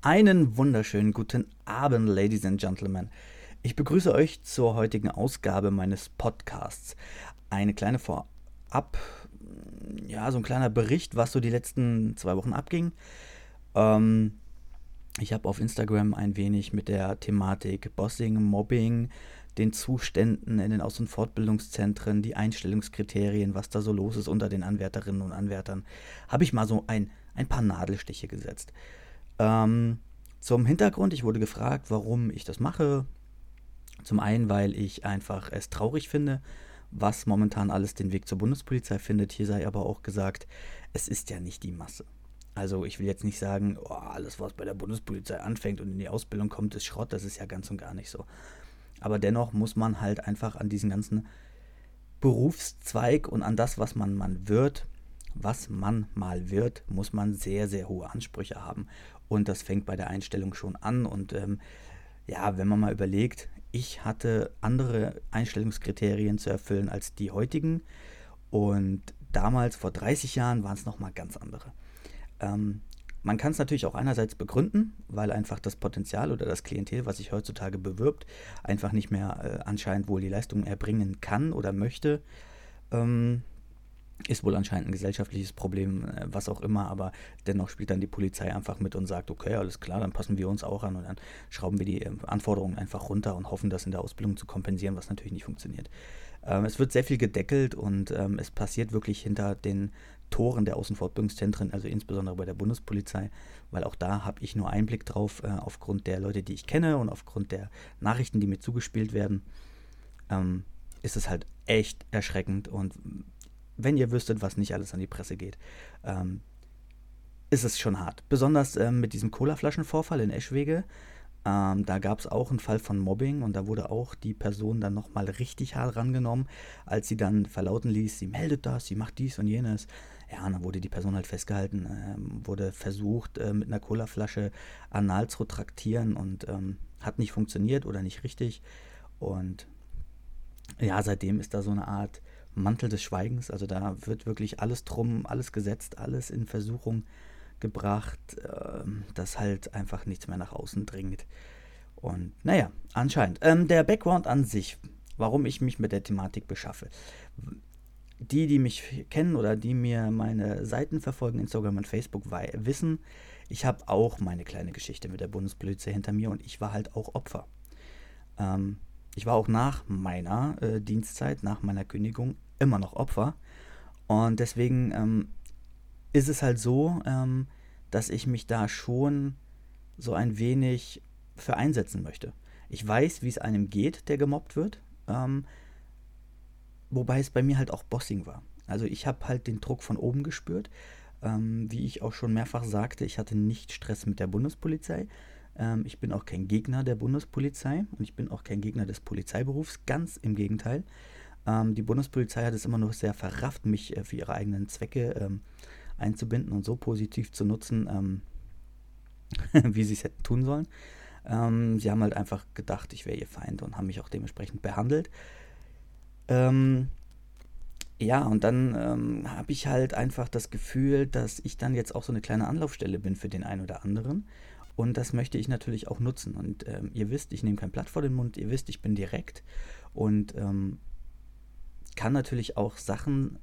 Einen wunderschönen guten Abend, Ladies and Gentlemen. Ich begrüße euch zur heutigen Ausgabe meines Podcasts. Eine kleine Vorab, ja, so ein kleiner Bericht, was so die letzten zwei Wochen abging. Ähm, ich habe auf Instagram ein wenig mit der Thematik Bossing, Mobbing, den Zuständen in den Aus- und Fortbildungszentren, die Einstellungskriterien, was da so los ist unter den Anwärterinnen und Anwärtern, habe ich mal so ein, ein paar Nadelstiche gesetzt. Ähm, zum Hintergrund, ich wurde gefragt, warum ich das mache. Zum einen, weil ich einfach es traurig finde, was momentan alles den Weg zur Bundespolizei findet. Hier sei aber auch gesagt, es ist ja nicht die Masse. Also ich will jetzt nicht sagen, oh, alles, was bei der Bundespolizei anfängt und in die Ausbildung kommt, ist Schrott. Das ist ja ganz und gar nicht so. Aber dennoch muss man halt einfach an diesen ganzen Berufszweig und an das, was man, man wird, was man mal wird, muss man sehr, sehr hohe Ansprüche haben. Und das fängt bei der Einstellung schon an. Und ähm, ja, wenn man mal überlegt, ich hatte andere Einstellungskriterien zu erfüllen als die heutigen. Und damals, vor 30 Jahren, waren es nochmal ganz andere. Ähm, man kann es natürlich auch einerseits begründen, weil einfach das Potenzial oder das Klientel, was sich heutzutage bewirbt, einfach nicht mehr äh, anscheinend wohl die Leistung erbringen kann oder möchte. Ähm, ist wohl anscheinend ein gesellschaftliches Problem, äh, was auch immer, aber dennoch spielt dann die Polizei einfach mit und sagt, okay, alles klar, dann passen wir uns auch an und dann schrauben wir die äh, Anforderungen einfach runter und hoffen, das in der Ausbildung zu kompensieren, was natürlich nicht funktioniert. Ähm, es wird sehr viel gedeckelt und ähm, es passiert wirklich hinter den Toren der Außenfortbildungszentren, also insbesondere bei der Bundespolizei, weil auch da habe ich nur Einblick drauf, äh, aufgrund der Leute, die ich kenne und aufgrund der Nachrichten, die mir zugespielt werden, ähm, ist es halt echt erschreckend und wenn ihr wüsstet, was nicht alles an die Presse geht, ähm, ist es schon hart. Besonders ähm, mit diesem Colaflaschenvorfall in Eschwege. Ähm, da gab es auch einen Fall von Mobbing und da wurde auch die Person dann nochmal richtig hart rangenommen, als sie dann verlauten ließ, sie meldet das, sie macht dies und jenes. Ja, und dann wurde die Person halt festgehalten, ähm, wurde versucht, äh, mit einer Colaflasche anal zu traktieren und ähm, hat nicht funktioniert oder nicht richtig. Und ja, seitdem ist da so eine Art Mantel des Schweigens. Also da wird wirklich alles drum, alles gesetzt, alles in Versuchung gebracht, äh, dass halt einfach nichts mehr nach außen dringt. Und naja, anscheinend. Ähm, der Background an sich, warum ich mich mit der Thematik beschaffe. Die, die mich kennen oder die mir meine Seiten verfolgen, Instagram und Facebook, wissen, ich habe auch meine kleine Geschichte mit der Bundespolizei hinter mir und ich war halt auch Opfer. Ähm, ich war auch nach meiner äh, Dienstzeit, nach meiner Kündigung immer noch Opfer. Und deswegen ähm, ist es halt so, ähm, dass ich mich da schon so ein wenig für einsetzen möchte. Ich weiß, wie es einem geht, der gemobbt wird. Ähm, wobei es bei mir halt auch Bossing war. Also ich habe halt den Druck von oben gespürt. Ähm, wie ich auch schon mehrfach sagte, ich hatte nicht Stress mit der Bundespolizei. Ähm, ich bin auch kein Gegner der Bundespolizei und ich bin auch kein Gegner des Polizeiberufs. Ganz im Gegenteil. Ähm, die Bundespolizei hat es immer noch sehr verrafft, mich äh, für ihre eigenen Zwecke ähm, einzubinden und so positiv zu nutzen, ähm, wie sie es hätten tun sollen. Ähm, sie haben halt einfach gedacht, ich wäre ihr Feind und haben mich auch dementsprechend behandelt. Ähm, ja, und dann ähm, habe ich halt einfach das Gefühl, dass ich dann jetzt auch so eine kleine Anlaufstelle bin für den einen oder anderen. Und das möchte ich natürlich auch nutzen. Und ähm, ihr wisst, ich nehme kein Blatt vor den Mund, ihr wisst, ich bin direkt. Und ähm, kann natürlich auch Sachen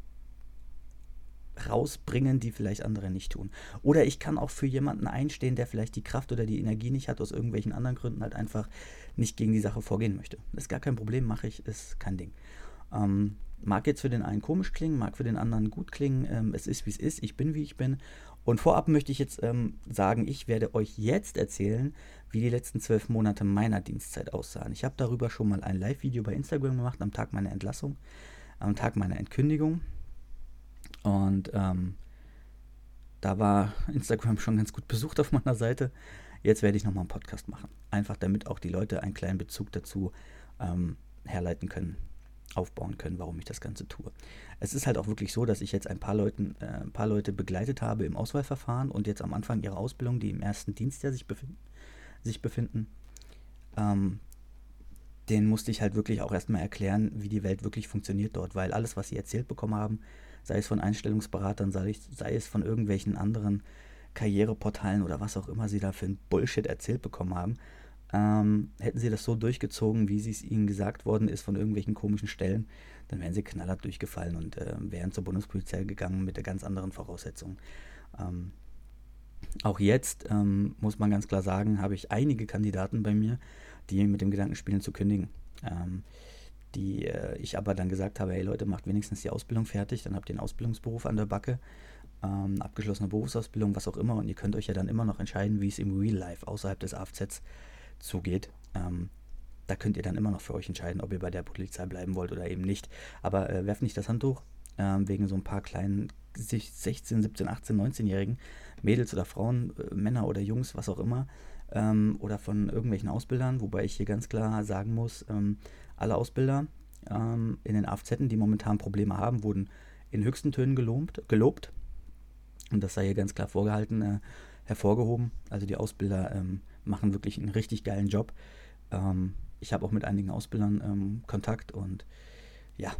rausbringen, die vielleicht andere nicht tun. Oder ich kann auch für jemanden einstehen, der vielleicht die Kraft oder die Energie nicht hat, aus irgendwelchen anderen Gründen halt einfach nicht gegen die Sache vorgehen möchte. Ist gar kein Problem, mache ich, ist kein Ding. Ähm, mag jetzt für den einen komisch klingen, mag für den anderen gut klingen. Ähm, es ist, wie es ist. Ich bin, wie ich bin. Und vorab möchte ich jetzt ähm, sagen, ich werde euch jetzt erzählen, wie die letzten zwölf Monate meiner Dienstzeit aussahen. Ich habe darüber schon mal ein Live-Video bei Instagram gemacht am Tag meiner Entlassung am Tag meiner Entkündigung. Und ähm, da war Instagram schon ganz gut besucht auf meiner Seite. Jetzt werde ich nochmal einen Podcast machen. Einfach damit auch die Leute einen kleinen Bezug dazu ähm, herleiten können, aufbauen können, warum ich das Ganze tue. Es ist halt auch wirklich so, dass ich jetzt ein paar, Leuten, äh, ein paar Leute begleitet habe im Auswahlverfahren und jetzt am Anfang ihrer Ausbildung, die im ersten Dienstjahr sich befinden, sich befinden ähm, den musste ich halt wirklich auch erstmal erklären, wie die Welt wirklich funktioniert dort, weil alles, was sie erzählt bekommen haben, sei es von Einstellungsberatern, sei, sei es von irgendwelchen anderen Karriereportalen oder was auch immer sie da für ein Bullshit erzählt bekommen haben, ähm, hätten sie das so durchgezogen, wie es ihnen gesagt worden ist von irgendwelchen komischen Stellen, dann wären sie knallhart durchgefallen und äh, wären zur Bundespolizei gegangen mit der ganz anderen Voraussetzungen. Ähm, auch jetzt ähm, muss man ganz klar sagen, habe ich einige Kandidaten bei mir, die mit dem Gedanken spielen zu kündigen. Ähm, die äh, ich aber dann gesagt habe, hey Leute, macht wenigstens die Ausbildung fertig, dann habt ihr einen Ausbildungsberuf an der Backe, ähm, abgeschlossene Berufsausbildung, was auch immer, und ihr könnt euch ja dann immer noch entscheiden, wie es im Real Life außerhalb des AFZs zugeht. Ähm, da könnt ihr dann immer noch für euch entscheiden, ob ihr bei der Polizei bleiben wollt oder eben nicht. Aber äh, werft nicht das Handtuch ähm, wegen so ein paar kleinen 16, 17, 18, 19-Jährigen, Mädels oder Frauen, äh, Männer oder Jungs, was auch immer, ähm, oder von irgendwelchen Ausbildern, wobei ich hier ganz klar sagen muss, ähm, alle Ausbilder ähm, in den AFZ, die momentan Probleme haben, wurden in höchsten Tönen gelobt. gelobt. Und das sei hier ganz klar vorgehalten, äh, hervorgehoben. Also die Ausbilder ähm, machen wirklich einen richtig geilen Job. Ähm, ich habe auch mit einigen Ausbildern ähm, Kontakt und ja,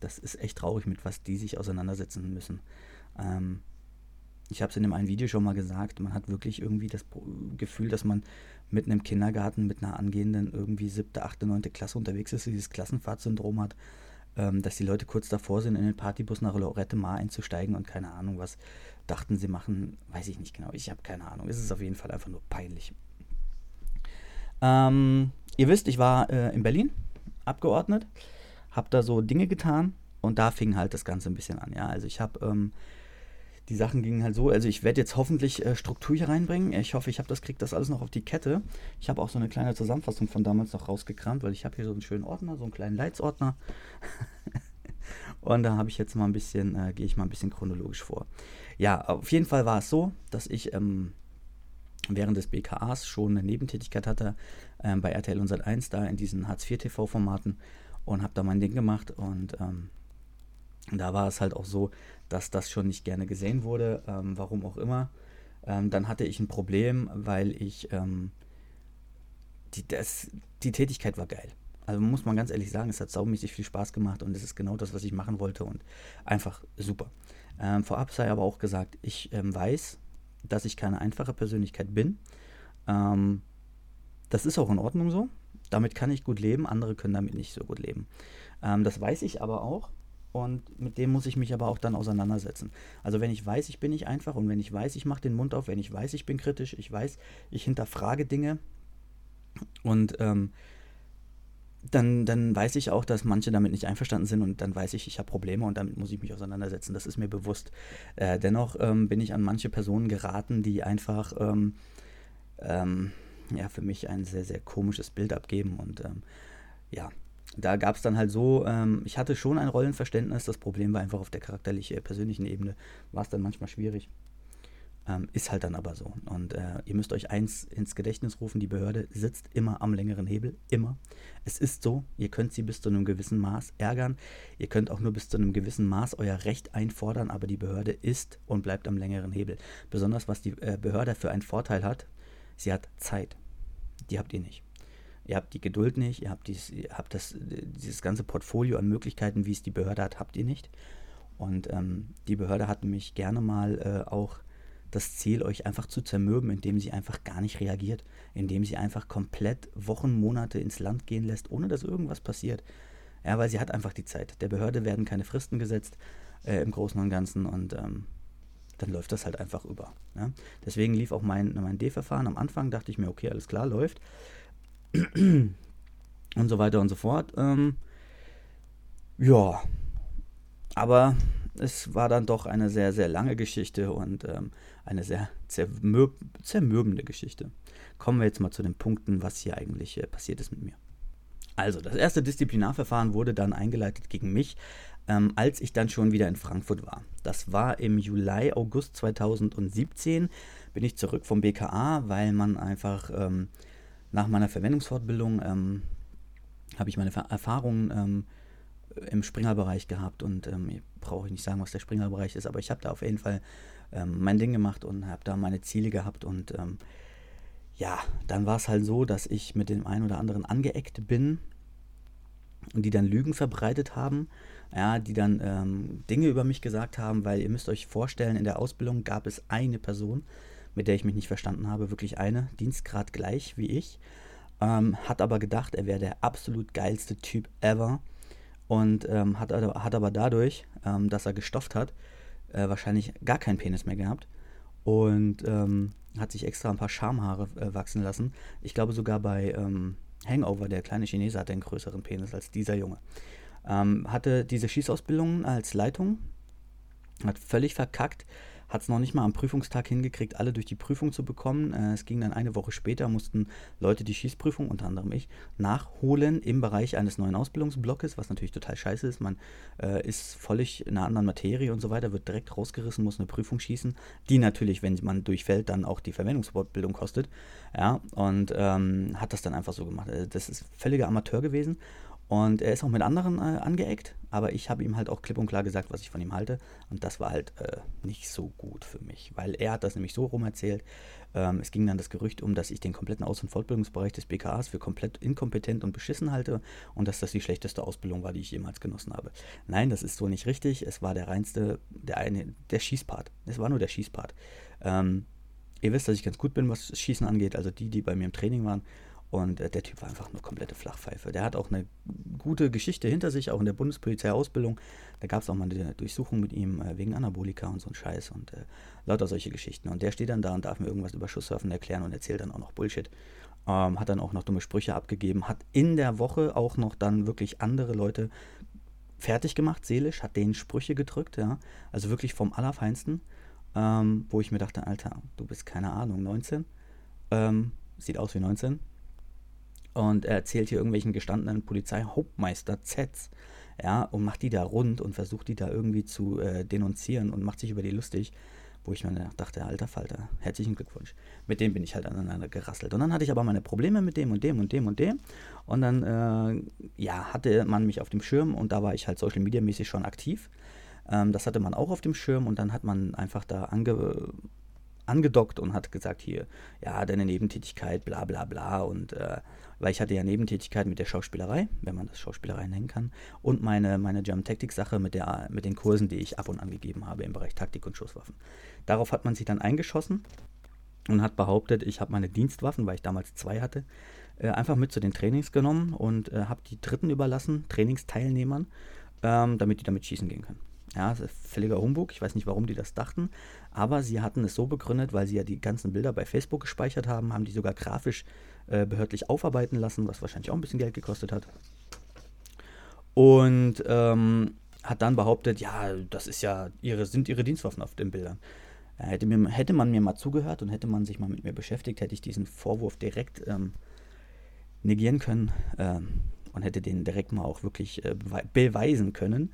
das ist echt traurig, mit was die sich auseinandersetzen müssen. Ähm, ich habe es in dem einen Video schon mal gesagt, man hat wirklich irgendwie das Gefühl, dass man mit einem Kindergarten, mit einer angehenden irgendwie siebte, achte, neunte Klasse unterwegs ist, dieses Klassenfahrtsyndrom hat, ähm, dass die Leute kurz davor sind, in den Partybus nach Lorette Mar einzusteigen und keine Ahnung was dachten sie machen, weiß ich nicht genau, ich habe keine Ahnung. Es ist auf jeden Fall einfach nur peinlich. Ähm, ihr wisst, ich war äh, in Berlin, abgeordnet, habe da so Dinge getan und da fing halt das Ganze ein bisschen an. Ja, also ich habe ähm, die Sachen gingen halt so, also ich werde jetzt hoffentlich äh, Struktur hier reinbringen. Ich hoffe, ich habe das, kriege das alles noch auf die Kette. Ich habe auch so eine kleine Zusammenfassung von damals noch rausgekramt, weil ich habe hier so einen schönen Ordner, so einen kleinen Leitsordner. und da habe ich jetzt mal ein bisschen, äh, gehe ich mal ein bisschen chronologisch vor. Ja, auf jeden Fall war es so, dass ich ähm, während des BKAs schon eine Nebentätigkeit hatte ähm, bei RTL und Sat1 da in diesen Hartz-IV-TV-Formaten und habe da mein Ding gemacht und ähm, da war es halt auch so, dass das schon nicht gerne gesehen wurde, ähm, warum auch immer. Ähm, dann hatte ich ein Problem, weil ich ähm, die, das, die Tätigkeit war geil. Also muss man ganz ehrlich sagen, es hat saumäßig viel Spaß gemacht und es ist genau das, was ich machen wollte und einfach super. Ähm, vorab sei aber auch gesagt, ich ähm, weiß, dass ich keine einfache Persönlichkeit bin. Ähm, das ist auch in Ordnung so. Damit kann ich gut leben, andere können damit nicht so gut leben. das weiß ich aber auch und mit dem muss ich mich aber auch dann auseinandersetzen. Also wenn ich weiß, ich bin nicht einfach und wenn ich weiß, ich mache den Mund auf, wenn ich weiß, ich bin kritisch, ich weiß, ich hinterfrage Dinge und ähm, dann, dann weiß ich auch, dass manche damit nicht einverstanden sind und dann weiß ich, ich habe Probleme und damit muss ich mich auseinandersetzen. Das ist mir bewusst. Äh, dennoch ähm, bin ich an manche Personen geraten, die einfach ähm, ähm, ja, für mich ein sehr, sehr komisches Bild abgeben und ähm, ja, da gab es dann halt so, ähm, ich hatte schon ein Rollenverständnis, das Problem war einfach auf der charakterlichen, persönlichen Ebene, war es dann manchmal schwierig. Ähm, ist halt dann aber so. Und äh, ihr müsst euch eins ins Gedächtnis rufen, die Behörde sitzt immer am längeren Hebel, immer. Es ist so, ihr könnt sie bis zu einem gewissen Maß ärgern, ihr könnt auch nur bis zu einem gewissen Maß euer Recht einfordern, aber die Behörde ist und bleibt am längeren Hebel. Besonders was die äh, Behörde für einen Vorteil hat, sie hat Zeit. Die habt ihr nicht. Ihr habt die Geduld nicht, ihr habt, dies, ihr habt das, dieses ganze Portfolio an Möglichkeiten, wie es die Behörde hat, habt ihr nicht. Und ähm, die Behörde hat nämlich gerne mal äh, auch das Ziel, euch einfach zu zermürben, indem sie einfach gar nicht reagiert, indem sie einfach komplett Wochen, Monate ins Land gehen lässt, ohne dass irgendwas passiert. Ja, weil sie hat einfach die Zeit. Der Behörde werden keine Fristen gesetzt äh, im Großen und Ganzen und ähm, dann läuft das halt einfach über. Ja? Deswegen lief auch mein, mein D-Verfahren. Am Anfang dachte ich mir, okay, alles klar, läuft. und so weiter und so fort. Ähm, ja, aber es war dann doch eine sehr, sehr lange Geschichte und ähm, eine sehr zermürb zermürbende Geschichte. Kommen wir jetzt mal zu den Punkten, was hier eigentlich äh, passiert ist mit mir. Also, das erste Disziplinarverfahren wurde dann eingeleitet gegen mich, ähm, als ich dann schon wieder in Frankfurt war. Das war im Juli, August 2017. Bin ich zurück vom BKA, weil man einfach ähm, nach meiner Verwendungsfortbildung ähm, habe ich meine Erfahrungen ähm, im Springerbereich gehabt und ähm, brauche ich nicht sagen, was der Springerbereich ist, aber ich habe da auf jeden Fall ähm, mein Ding gemacht und habe da meine Ziele gehabt und ähm, ja, dann war es halt so, dass ich mit dem einen oder anderen angeeckt bin und die dann Lügen verbreitet haben, ja, die dann ähm, Dinge über mich gesagt haben, weil ihr müsst euch vorstellen, in der Ausbildung gab es eine Person, mit der ich mich nicht verstanden habe, wirklich eine, Dienstgrad gleich wie ich, ähm, hat aber gedacht, er wäre der absolut geilste Typ ever und ähm, hat, hat aber dadurch, ähm, dass er gestofft hat, äh, wahrscheinlich gar keinen Penis mehr gehabt und ähm, hat sich extra ein paar Schamhaare äh, wachsen lassen. Ich glaube sogar bei ähm, Hangover, der kleine Chinese, hatte einen größeren Penis als dieser Junge. Ähm, hatte diese Schießausbildung als Leitung, hat völlig verkackt, hat es noch nicht mal am Prüfungstag hingekriegt, alle durch die Prüfung zu bekommen. Äh, es ging dann eine Woche später, mussten Leute die Schießprüfung, unter anderem ich, nachholen im Bereich eines neuen Ausbildungsblocks, was natürlich total scheiße ist. Man äh, ist völlig in einer anderen Materie und so weiter, wird direkt rausgerissen, muss eine Prüfung schießen, die natürlich, wenn man durchfällt, dann auch die Verwendungsfortbildung kostet. Ja, und ähm, hat das dann einfach so gemacht. Äh, das ist völliger Amateur gewesen und er ist auch mit anderen äh, angeeckt, aber ich habe ihm halt auch klipp und klar gesagt, was ich von ihm halte. Und das war halt äh, nicht so gut für mich, weil er hat das nämlich so rum erzählt. Ähm, es ging dann das Gerücht um, dass ich den kompletten Aus- und Fortbildungsbereich des BKAs für komplett inkompetent und beschissen halte und dass das die schlechteste Ausbildung war, die ich jemals genossen habe. Nein, das ist so nicht richtig. Es war der reinste, der eine, der Schießpart. Es war nur der Schießpart. Ähm, ihr wisst, dass ich ganz gut bin, was Schießen angeht. Also die, die bei mir im Training waren, und äh, der Typ war einfach nur komplette Flachpfeife. Der hat auch eine gute Geschichte hinter sich, auch in der Bundespolizeiausbildung. Da gab es auch mal eine Durchsuchung mit ihm äh, wegen Anabolika und so ein Scheiß und äh, lauter solche Geschichten. Und der steht dann da und darf mir irgendwas über Schusswaffen erklären und erzählt dann auch noch Bullshit. Ähm, hat dann auch noch dumme Sprüche abgegeben, hat in der Woche auch noch dann wirklich andere Leute fertig gemacht, seelisch, hat denen Sprüche gedrückt, ja. Also wirklich vom Allerfeinsten, ähm, wo ich mir dachte, Alter, du bist keine Ahnung, 19. Ähm, sieht aus wie 19, und er erzählt hier irgendwelchen gestandenen Polizeihauptmeister Zs, ja, und macht die da rund und versucht die da irgendwie zu äh, denunzieren und macht sich über die lustig, wo ich mir dachte, alter Falter, herzlichen Glückwunsch. Mit dem bin ich halt aneinander gerasselt. Und dann hatte ich aber meine Probleme mit dem und dem und dem und dem. Und dann, äh, ja, hatte man mich auf dem Schirm und da war ich halt Social Media mäßig schon aktiv. Ähm, das hatte man auch auf dem Schirm und dann hat man einfach da ange angedockt und hat gesagt, hier, ja, deine Nebentätigkeit, bla bla bla. Und äh, weil ich hatte ja Nebentätigkeit mit der Schauspielerei, wenn man das Schauspielerei nennen kann, und meine, meine German Tactics Sache mit, mit den Kursen, die ich ab und an gegeben habe im Bereich Taktik und Schusswaffen. Darauf hat man sich dann eingeschossen und hat behauptet, ich habe meine Dienstwaffen, weil ich damals zwei hatte, äh, einfach mit zu den Trainings genommen und äh, habe die Dritten überlassen, Trainingsteilnehmern, ähm, damit die damit schießen gehen können. Ja, völliger Humbug. Ich weiß nicht, warum die das dachten. Aber sie hatten es so begründet, weil sie ja die ganzen Bilder bei Facebook gespeichert haben, haben die sogar grafisch äh, behördlich aufarbeiten lassen, was wahrscheinlich auch ein bisschen Geld gekostet hat. Und ähm, hat dann behauptet, ja, das ist ja ihre, sind ihre Dienstwaffen auf den Bildern. Ja, hätte, mir, hätte man mir mal zugehört und hätte man sich mal mit mir beschäftigt, hätte ich diesen Vorwurf direkt ähm, negieren können ähm, und hätte den direkt mal auch wirklich äh, beweisen können.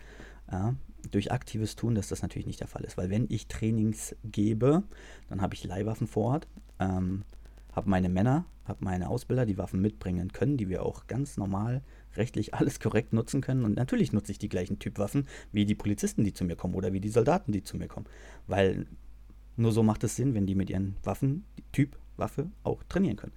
Ja, durch aktives Tun, dass das natürlich nicht der Fall ist. Weil wenn ich Trainings gebe, dann habe ich Leihwaffen vor Ort, ähm, habe meine Männer, habe meine Ausbilder, die Waffen mitbringen können, die wir auch ganz normal rechtlich alles korrekt nutzen können. Und natürlich nutze ich die gleichen Typwaffen wie die Polizisten, die zu mir kommen oder wie die Soldaten, die zu mir kommen. Weil nur so macht es Sinn, wenn die mit ihren Waffen, Typ, Waffe auch trainieren können.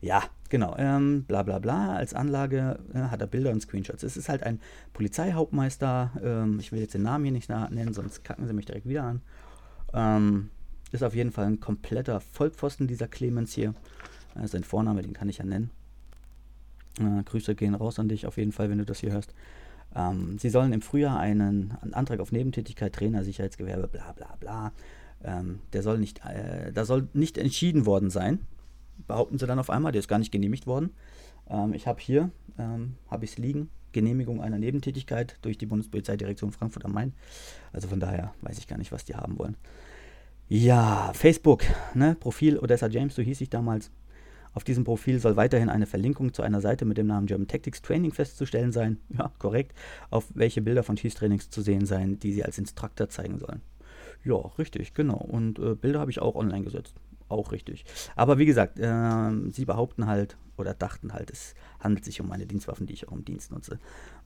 Ja, genau. Ähm, bla bla bla. Als Anlage äh, hat er Bilder und Screenshots. Es ist halt ein Polizeihauptmeister. Ähm, ich will jetzt den Namen hier nicht nennen, sonst kacken sie mich direkt wieder an. Ähm, ist auf jeden Fall ein kompletter Vollpfosten, dieser Clemens hier. Äh, sein Vorname, den kann ich ja nennen. Äh, Grüße gehen raus an dich auf jeden Fall, wenn du das hier hörst. Ähm, sie sollen im Frühjahr einen, einen Antrag auf Nebentätigkeit, Trainer, Sicherheitsgewerbe, bla bla bla ähm, der soll nicht, äh, da soll nicht entschieden worden sein, behaupten sie dann auf einmal, der ist gar nicht genehmigt worden. Ähm, ich habe hier, ähm, habe ich es liegen, Genehmigung einer Nebentätigkeit durch die Bundespolizeidirektion Frankfurt am Main. Also von daher weiß ich gar nicht, was die haben wollen. Ja, Facebook, ne, Profil Odessa James, so hieß ich damals. Auf diesem Profil soll weiterhin eine Verlinkung zu einer Seite mit dem Namen German Tactics Training festzustellen sein. Ja, korrekt. Auf welche Bilder von Schießtrainings zu sehen sein, die sie als Instruktor zeigen sollen. Ja, richtig, genau. Und äh, Bilder habe ich auch online gesetzt. Auch richtig. Aber wie gesagt, äh, sie behaupten halt oder dachten halt, es handelt sich um meine Dienstwaffen, die ich auch im Dienst nutze.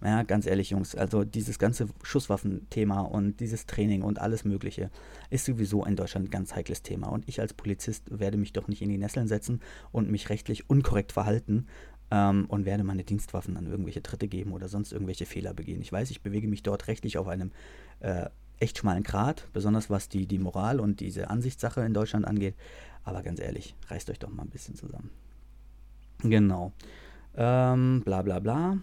Ja, ganz ehrlich, Jungs, also dieses ganze Schusswaffenthema und dieses Training und alles Mögliche ist sowieso in Deutschland ein ganz heikles Thema. Und ich als Polizist werde mich doch nicht in die Nesseln setzen und mich rechtlich unkorrekt verhalten, ähm, und werde meine Dienstwaffen an irgendwelche Dritte geben oder sonst irgendwelche Fehler begehen. Ich weiß, ich bewege mich dort rechtlich auf einem äh, echt schmalen Grat, besonders was die, die Moral und diese Ansichtssache in Deutschland angeht. Aber ganz ehrlich, reißt euch doch mal ein bisschen zusammen. Genau. Ähm, bla bla bla.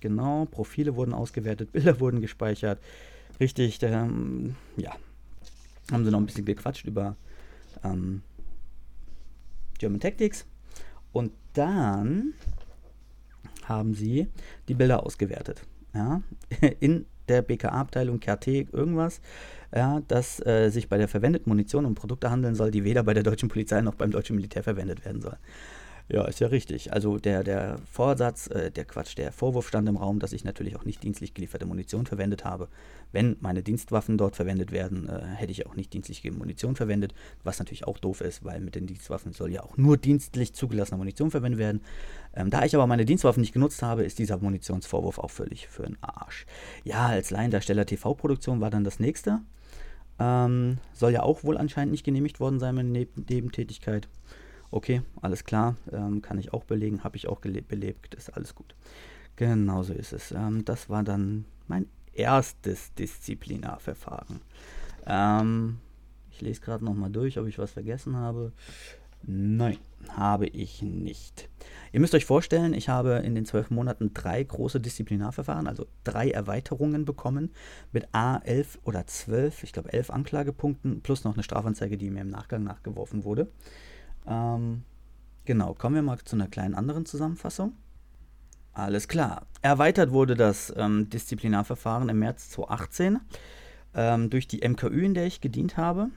Genau, Profile wurden ausgewertet, Bilder wurden gespeichert. Richtig, ähm, ja. Haben sie noch ein bisschen gequatscht über ähm, German Tactics. Und dann haben sie die Bilder ausgewertet. Ja, in der BKA-Abteilung KT irgendwas, ja, dass äh, sich bei der verwendeten Munition um Produkte handeln soll, die weder bei der deutschen Polizei noch beim deutschen Militär verwendet werden sollen. Ja, ist ja richtig. Also der, der Vorsatz, äh, der Quatsch, der Vorwurf stand im Raum, dass ich natürlich auch nicht dienstlich gelieferte Munition verwendet habe. Wenn meine Dienstwaffen dort verwendet werden, äh, hätte ich auch nicht dienstlich Munition verwendet, was natürlich auch doof ist, weil mit den Dienstwaffen soll ja auch nur dienstlich zugelassene Munition verwendet werden. Ähm, da ich aber meine Dienstwaffen nicht genutzt habe, ist dieser Munitionsvorwurf auch völlig für den Arsch. Ja, als Laiendarsteller TV-Produktion war dann das nächste. Ähm, soll ja auch wohl anscheinend nicht genehmigt worden sein, meine Neb Nebentätigkeit. Okay, alles klar, ähm, kann ich auch belegen, habe ich auch belebt, ist alles gut. Genau so ist es. Ähm, das war dann mein erstes Disziplinarverfahren. Ähm, ich lese gerade nochmal durch, ob ich was vergessen habe. Nein, habe ich nicht. Ihr müsst euch vorstellen, ich habe in den zwölf Monaten drei große Disziplinarverfahren, also drei Erweiterungen bekommen mit A11 oder 12, ich glaube 11 Anklagepunkten plus noch eine Strafanzeige, die mir im Nachgang nachgeworfen wurde. Ähm, genau, kommen wir mal zu einer kleinen anderen Zusammenfassung. Alles klar. Erweitert wurde das ähm, Disziplinarverfahren im März 2018 ähm, durch die MKÜ, in der ich gedient habe,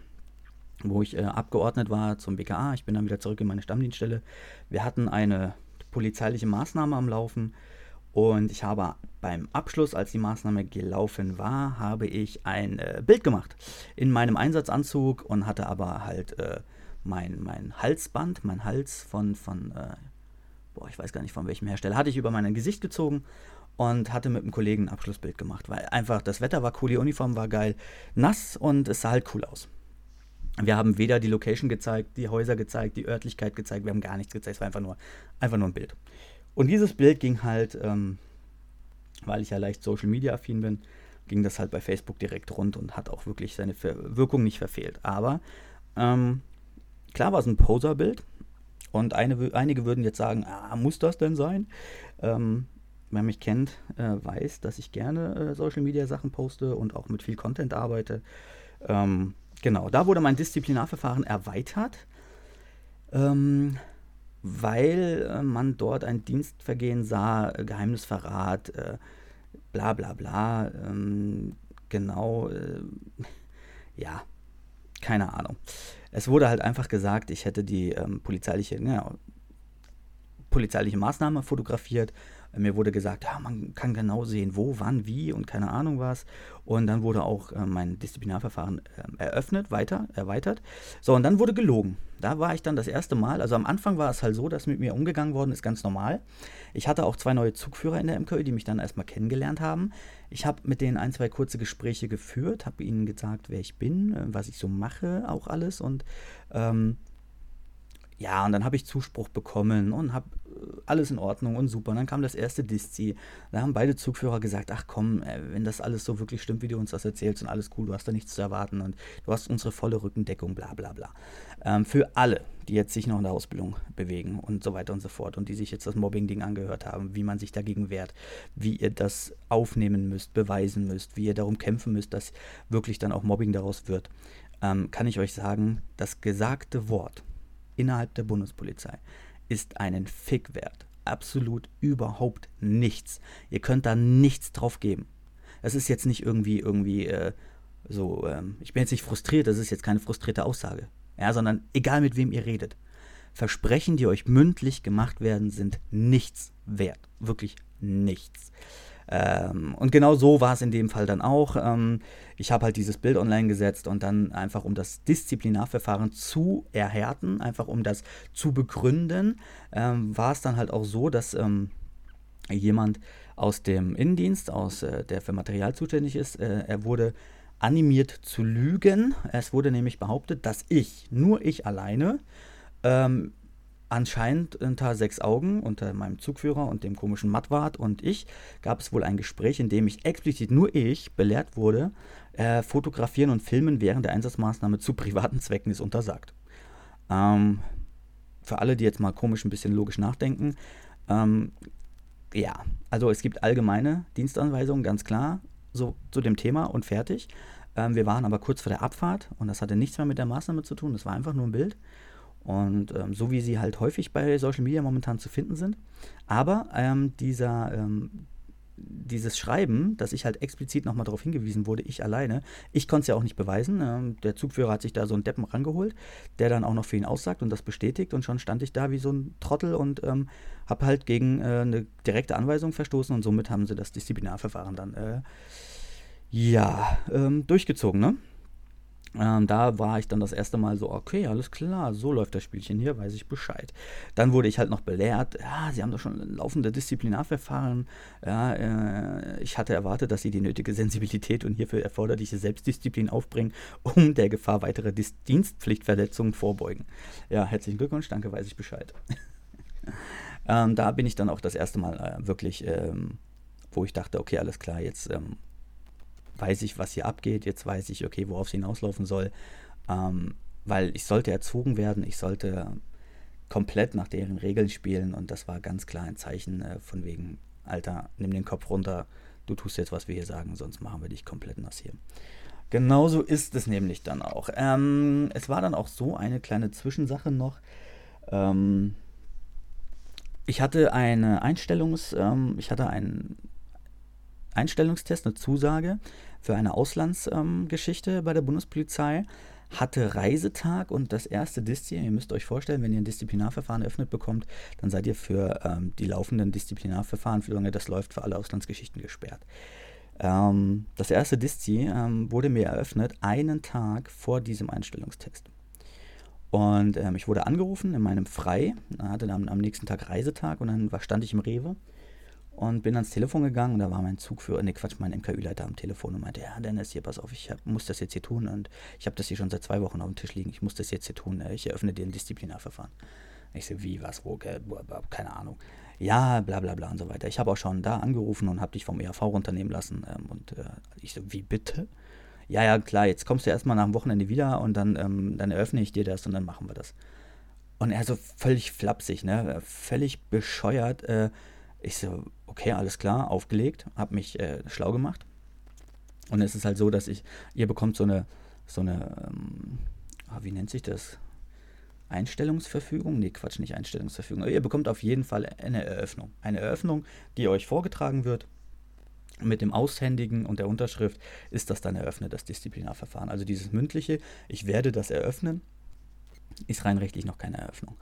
wo ich äh, abgeordnet war zum BKA. Ich bin dann wieder zurück in meine Stammdienststelle. Wir hatten eine polizeiliche Maßnahme am Laufen und ich habe beim Abschluss, als die Maßnahme gelaufen war, habe ich ein äh, Bild gemacht in meinem Einsatzanzug und hatte aber halt äh, mein, mein Halsband, mein Hals von, von äh, boah, ich weiß gar nicht von welchem Hersteller, hatte ich über mein Gesicht gezogen und hatte mit einem Kollegen ein Abschlussbild gemacht, weil einfach das Wetter war cool, die Uniform war geil, nass und es sah halt cool aus. Wir haben weder die Location gezeigt, die Häuser gezeigt, die Örtlichkeit gezeigt, wir haben gar nichts gezeigt, es war einfach nur, einfach nur ein Bild. Und dieses Bild ging halt, ähm, weil ich ja leicht Social Media affin bin, ging das halt bei Facebook direkt rund und hat auch wirklich seine Wirkung nicht verfehlt. Aber ähm, Klar war es ein Poserbild und eine, einige würden jetzt sagen, ah, muss das denn sein? Ähm, wer mich kennt, äh, weiß, dass ich gerne äh, Social Media Sachen poste und auch mit viel Content arbeite. Ähm, genau, da wurde mein Disziplinarverfahren erweitert, ähm, weil äh, man dort ein Dienstvergehen sah, äh, Geheimnisverrat, äh, bla bla bla. Ähm, genau, äh, ja, keine Ahnung. Es wurde halt einfach gesagt, ich hätte die ähm, polizeiliche, ja, polizeiliche Maßnahme fotografiert. Mir wurde gesagt, ja, man kann genau sehen, wo, wann, wie und keine Ahnung was. Und dann wurde auch äh, mein Disziplinarverfahren äh, eröffnet, weiter, erweitert. So, und dann wurde gelogen. Da war ich dann das erste Mal. Also am Anfang war es halt so, dass mit mir umgegangen worden ist, ganz normal. Ich hatte auch zwei neue Zugführer in der MKÖ, die mich dann erstmal kennengelernt haben. Ich habe mit denen ein, zwei kurze Gespräche geführt, habe ihnen gesagt, wer ich bin, äh, was ich so mache, auch alles. Und ähm, ja, und dann habe ich Zuspruch bekommen und habe äh, alles in Ordnung und super. Und dann kam das erste Diszi. Da haben beide Zugführer gesagt, ach komm, äh, wenn das alles so wirklich stimmt, wie du uns das erzählst und alles cool, du hast da nichts zu erwarten und du hast unsere volle Rückendeckung, bla bla bla. Ähm, für alle, die jetzt sich noch in der Ausbildung bewegen und so weiter und so fort und die sich jetzt das Mobbing-Ding angehört haben, wie man sich dagegen wehrt, wie ihr das aufnehmen müsst, beweisen müsst, wie ihr darum kämpfen müsst, dass wirklich dann auch Mobbing daraus wird, ähm, kann ich euch sagen, das gesagte Wort innerhalb der Bundespolizei ist einen Fick wert. Absolut überhaupt nichts. Ihr könnt da nichts drauf geben. Es ist jetzt nicht irgendwie, irgendwie äh, so, ähm, ich bin jetzt nicht frustriert, das ist jetzt keine frustrierte Aussage. Ja, sondern egal mit wem ihr redet. Versprechen, die euch mündlich gemacht werden, sind nichts wert. Wirklich nichts. Ähm, und genau so war es in dem Fall dann auch. Ähm, ich habe halt dieses Bild online gesetzt und dann einfach, um das Disziplinarverfahren zu erhärten, einfach um das zu begründen, ähm, war es dann halt auch so, dass ähm, jemand aus dem Innendienst, aus äh, der für Material zuständig ist, äh, er wurde animiert zu lügen. Es wurde nämlich behauptet, dass ich, nur ich alleine, ähm, anscheinend unter sechs Augen, unter meinem Zugführer und dem komischen Mattwart und ich, gab es wohl ein Gespräch, in dem ich explizit nur ich belehrt wurde, äh, fotografieren und filmen während der Einsatzmaßnahme zu privaten Zwecken ist untersagt. Ähm, für alle, die jetzt mal komisch ein bisschen logisch nachdenken, ähm, ja, also es gibt allgemeine Dienstanweisungen, ganz klar, so zu dem Thema und fertig. Ähm, wir waren aber kurz vor der Abfahrt und das hatte nichts mehr mit der Maßnahme zu tun, das war einfach nur ein Bild. Und ähm, so wie sie halt häufig bei Social Media momentan zu finden sind. Aber ähm, dieser, ähm, dieses Schreiben, dass ich halt explizit nochmal darauf hingewiesen wurde, ich alleine, ich konnte es ja auch nicht beweisen. Ähm, der Zugführer hat sich da so einen Deppen rangeholt, der dann auch noch für ihn aussagt und das bestätigt. Und schon stand ich da wie so ein Trottel und ähm, habe halt gegen äh, eine direkte Anweisung verstoßen und somit haben sie das Disziplinarverfahren dann äh, ja ähm, durchgezogen. Ne? Ähm, da war ich dann das erste Mal so, okay, alles klar, so läuft das Spielchen hier, weiß ich Bescheid. Dann wurde ich halt noch belehrt, ja, Sie haben doch schon laufende Disziplinarverfahren. Ja, äh, ich hatte erwartet, dass Sie die nötige Sensibilität und hierfür erforderliche Selbstdisziplin aufbringen, um der Gefahr weiterer Dis Dienstpflichtverletzungen vorbeugen. Ja, herzlichen Glückwunsch, danke, weiß ich Bescheid. ähm, da bin ich dann auch das erste Mal äh, wirklich, ähm, wo ich dachte, okay, alles klar, jetzt ähm, weiß ich, was hier abgeht, jetzt weiß ich, okay, worauf es hinauslaufen soll. Ähm, weil ich sollte erzogen werden, ich sollte komplett nach deren Regeln spielen und das war ganz klar ein Zeichen äh, von wegen, Alter, nimm den Kopf runter, du tust jetzt, was wir hier sagen, sonst machen wir dich komplett nass hier. Genauso ist es nämlich dann auch. Ähm, es war dann auch so eine kleine Zwischensache noch. Ähm, ich hatte eine Einstellungs, ähm, ich hatte einen Einstellungstest, eine Zusage für eine Auslandsgeschichte ähm, bei der Bundespolizei, hatte Reisetag und das erste Diszi, ihr müsst euch vorstellen, wenn ihr ein Disziplinarverfahren eröffnet bekommt, dann seid ihr für ähm, die laufenden Disziplinarverfahren, solange das läuft, für alle Auslandsgeschichten gesperrt. Ähm, das erste Diszi ähm, wurde mir eröffnet einen Tag vor diesem Einstellungstext. Und ähm, ich wurde angerufen in meinem Frei, hatte dann am nächsten Tag Reisetag und dann war, stand ich im Rewe und bin ans Telefon gegangen und da war mein Zugführer, ne Quatsch, mein MKÜ-Leiter am Telefon und meinte, ja Dennis, hier, pass auf, ich hab, muss das jetzt hier tun und ich habe das hier schon seit zwei Wochen auf dem Tisch liegen, ich muss das jetzt hier tun, ich eröffne dir ein Disziplinarverfahren. Ich so, wie, was, wo, keine Ahnung. Ja, bla bla bla und so weiter. Ich habe auch schon da angerufen und habe dich vom ERV runternehmen lassen ähm, und äh, ich so, wie bitte? Ja, ja, klar, jetzt kommst du erstmal nach dem Wochenende wieder und dann, ähm, dann eröffne ich dir das und dann machen wir das. Und er so völlig flapsig, ne, völlig bescheuert, äh, ich so, okay, alles klar, aufgelegt, habe mich äh, schlau gemacht. Und es ist halt so, dass ich, ihr bekommt so eine, so eine, ähm, ah, wie nennt sich das? Einstellungsverfügung? Nee, Quatsch, nicht Einstellungsverfügung. Ihr bekommt auf jeden Fall eine Eröffnung. Eine Eröffnung, die euch vorgetragen wird. Mit dem Aushändigen und der Unterschrift ist das dann eröffnet, das Disziplinarverfahren. Also dieses mündliche, ich werde das eröffnen, ist rein rechtlich noch keine Eröffnung.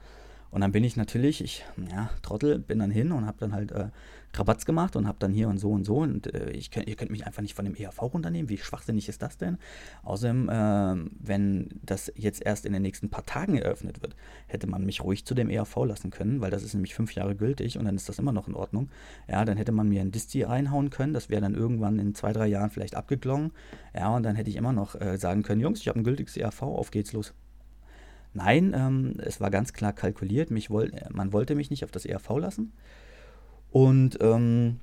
Und dann bin ich natürlich, ich, ja, Trottel, bin dann hin und habe dann halt äh, Rabatz gemacht und habe dann hier und so und so. Und äh, ich könnt, ihr könnt mich einfach nicht von dem ERV runternehmen. Wie schwachsinnig ist das denn? Außerdem, äh, wenn das jetzt erst in den nächsten paar Tagen eröffnet wird, hätte man mich ruhig zu dem ERV lassen können, weil das ist nämlich fünf Jahre gültig und dann ist das immer noch in Ordnung. Ja, dann hätte man mir ein Disti reinhauen können. Das wäre dann irgendwann in zwei, drei Jahren vielleicht abgeklungen. Ja, und dann hätte ich immer noch äh, sagen können: Jungs, ich habe ein gültiges ERV, auf geht's los. Nein, ähm, es war ganz klar kalkuliert. Mich woll, man wollte mich nicht auf das ERV lassen. Und ähm,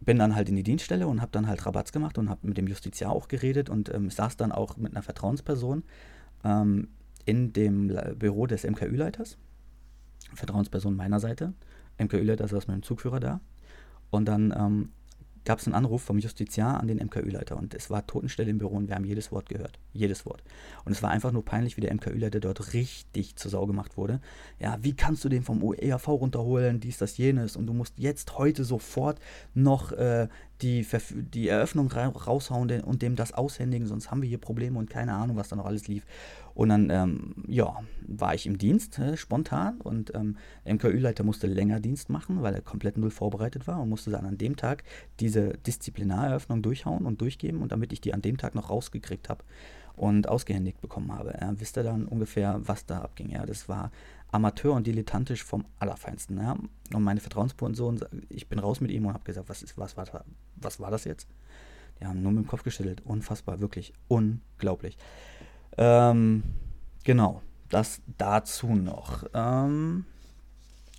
bin dann halt in die Dienststelle und habe dann halt Rabatz gemacht und habe mit dem Justiziar auch geredet und ähm, saß dann auch mit einer Vertrauensperson ähm, in dem Büro des MKÜ-Leiters. Vertrauensperson meiner Seite. MKÜ-Leiter saß mit dem Zugführer da. Und dann ähm, gab es einen Anruf vom Justiziar an den MKÜ-Leiter und es war Totenstelle im Büro und wir haben jedes Wort gehört. Jedes Wort. Und es war einfach nur peinlich, wie der MKÜ-Leiter dort richtig zur Sau gemacht wurde. Ja, wie kannst du den vom ERV runterholen, dies, das, jenes und du musst jetzt heute sofort noch äh, die, die Eröffnung raushauen und dem das aushändigen, sonst haben wir hier Probleme und keine Ahnung, was da noch alles lief. Und dann, ähm, ja, war ich im Dienst äh, spontan und ähm, MKÜ-Leiter musste länger Dienst machen, weil er komplett null vorbereitet war und musste dann an dem Tag diese Disziplinareröffnung durchhauen und durchgeben und damit ich die an dem Tag noch rausgekriegt habe und ausgehändigt bekommen habe. Ja, wisst ihr dann ungefähr, was da abging? Ja, das war Amateur und dilettantisch vom Allerfeinsten. Ja? Und meine Vertrauensperson, ich bin raus mit ihm und habe gesagt, was, ist, was, war, was war das jetzt? Die haben nur mit dem Kopf geschüttelt. Unfassbar, wirklich unglaublich. Ähm, genau, das dazu noch. Ähm,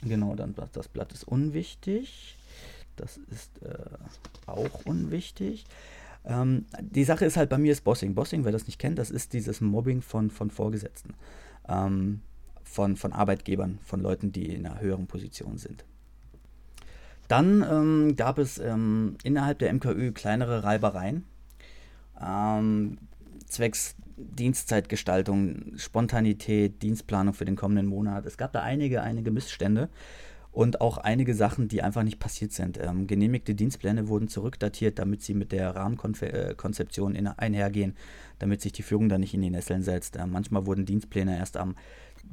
Genau, dann das Blatt ist unwichtig. Das ist äh, auch unwichtig. Ähm, die Sache ist halt bei mir ist Bossing. Bossing, wer das nicht kennt, das ist dieses Mobbing von, von Vorgesetzten, ähm, von, von Arbeitgebern, von Leuten, die in einer höheren Position sind. Dann ähm, gab es ähm, innerhalb der MKÜ kleinere Reibereien. Ähm, zwecks Dienstzeitgestaltung, Spontanität, Dienstplanung für den kommenden Monat. Es gab da einige, einige Missstände und auch einige Sachen, die einfach nicht passiert sind. Ähm, genehmigte Dienstpläne wurden zurückdatiert, damit sie mit der Rahmenkonzeption äh, einhergehen, damit sich die Führung da nicht in die Nesseln setzt. Äh, manchmal wurden Dienstpläne erst am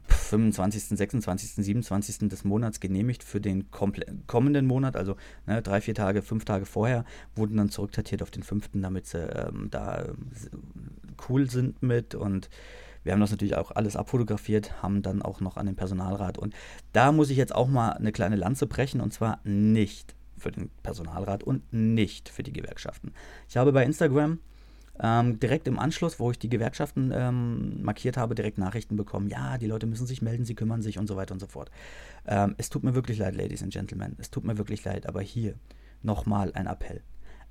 25., 26., 27. des Monats genehmigt für den kommenden Monat, also ne, drei, vier Tage, fünf Tage vorher, wurden dann zurückdatiert auf den fünften, damit sie ähm, da cool sind mit und wir haben das natürlich auch alles abfotografiert, haben dann auch noch an den Personalrat. Und da muss ich jetzt auch mal eine kleine Lanze brechen und zwar nicht für den Personalrat und nicht für die Gewerkschaften. Ich habe bei Instagram ähm, direkt im Anschluss, wo ich die Gewerkschaften ähm, markiert habe, direkt Nachrichten bekommen. Ja, die Leute müssen sich melden, sie kümmern sich und so weiter und so fort. Ähm, es tut mir wirklich leid, Ladies and Gentlemen. Es tut mir wirklich leid, aber hier nochmal ein Appell.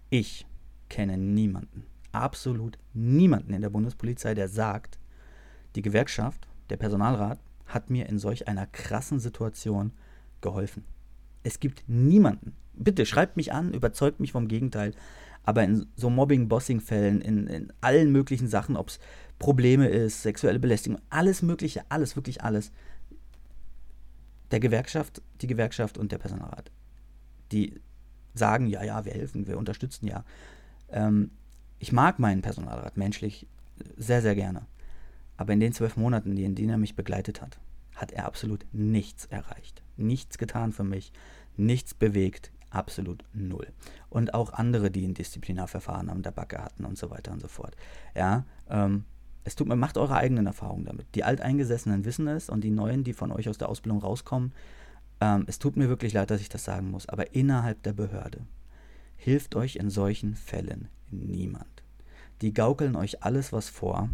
Ich kenne niemanden, absolut niemanden in der Bundespolizei, der sagt, die Gewerkschaft, der Personalrat, hat mir in solch einer krassen Situation geholfen. Es gibt niemanden. Bitte schreibt mich an, überzeugt mich vom Gegenteil. Aber in so Mobbing-Bossing-Fällen, in, in allen möglichen Sachen, ob es Probleme ist, sexuelle Belästigung, alles Mögliche, alles, wirklich alles. Der Gewerkschaft, die Gewerkschaft und der Personalrat, die sagen, ja, ja, wir helfen, wir unterstützen ja. Ähm, ich mag meinen Personalrat menschlich sehr, sehr gerne. Aber in den zwölf Monaten, in denen er mich begleitet hat, hat er absolut nichts erreicht. Nichts getan für mich, nichts bewegt, absolut null. Und auch andere, die ein Disziplinarverfahren am der Backe hatten und so weiter und so fort. Ja, ähm, es tut mir, macht eure eigenen Erfahrungen damit. Die Alteingesessenen wissen es und die Neuen, die von euch aus der Ausbildung rauskommen, ähm, es tut mir wirklich leid, dass ich das sagen muss, aber innerhalb der Behörde hilft euch in solchen Fällen niemand. Die gaukeln euch alles was vor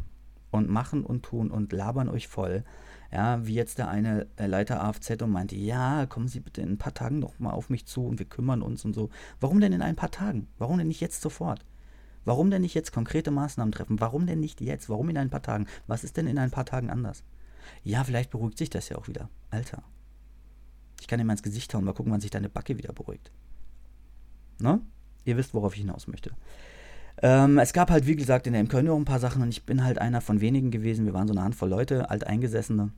und machen und tun und labern euch voll. Ja, wie jetzt der eine äh, Leiter AFZ und meinte, ja, kommen Sie bitte in ein paar Tagen noch mal auf mich zu und wir kümmern uns und so. Warum denn in ein paar Tagen? Warum denn nicht jetzt sofort? Warum denn nicht jetzt konkrete Maßnahmen treffen? Warum denn nicht jetzt? Warum in ein paar Tagen? Was ist denn in ein paar Tagen anders? Ja, vielleicht beruhigt sich das ja auch wieder. Alter. Ich kann dir mal ins Gesicht hauen, mal gucken, wann sich deine Backe wieder beruhigt. Ne? Ihr wisst, worauf ich hinaus möchte. Ähm, es gab halt, wie gesagt, in der Köln auch ein paar Sachen und ich bin halt einer von wenigen gewesen. Wir waren so eine Handvoll Leute, Alteingesessene,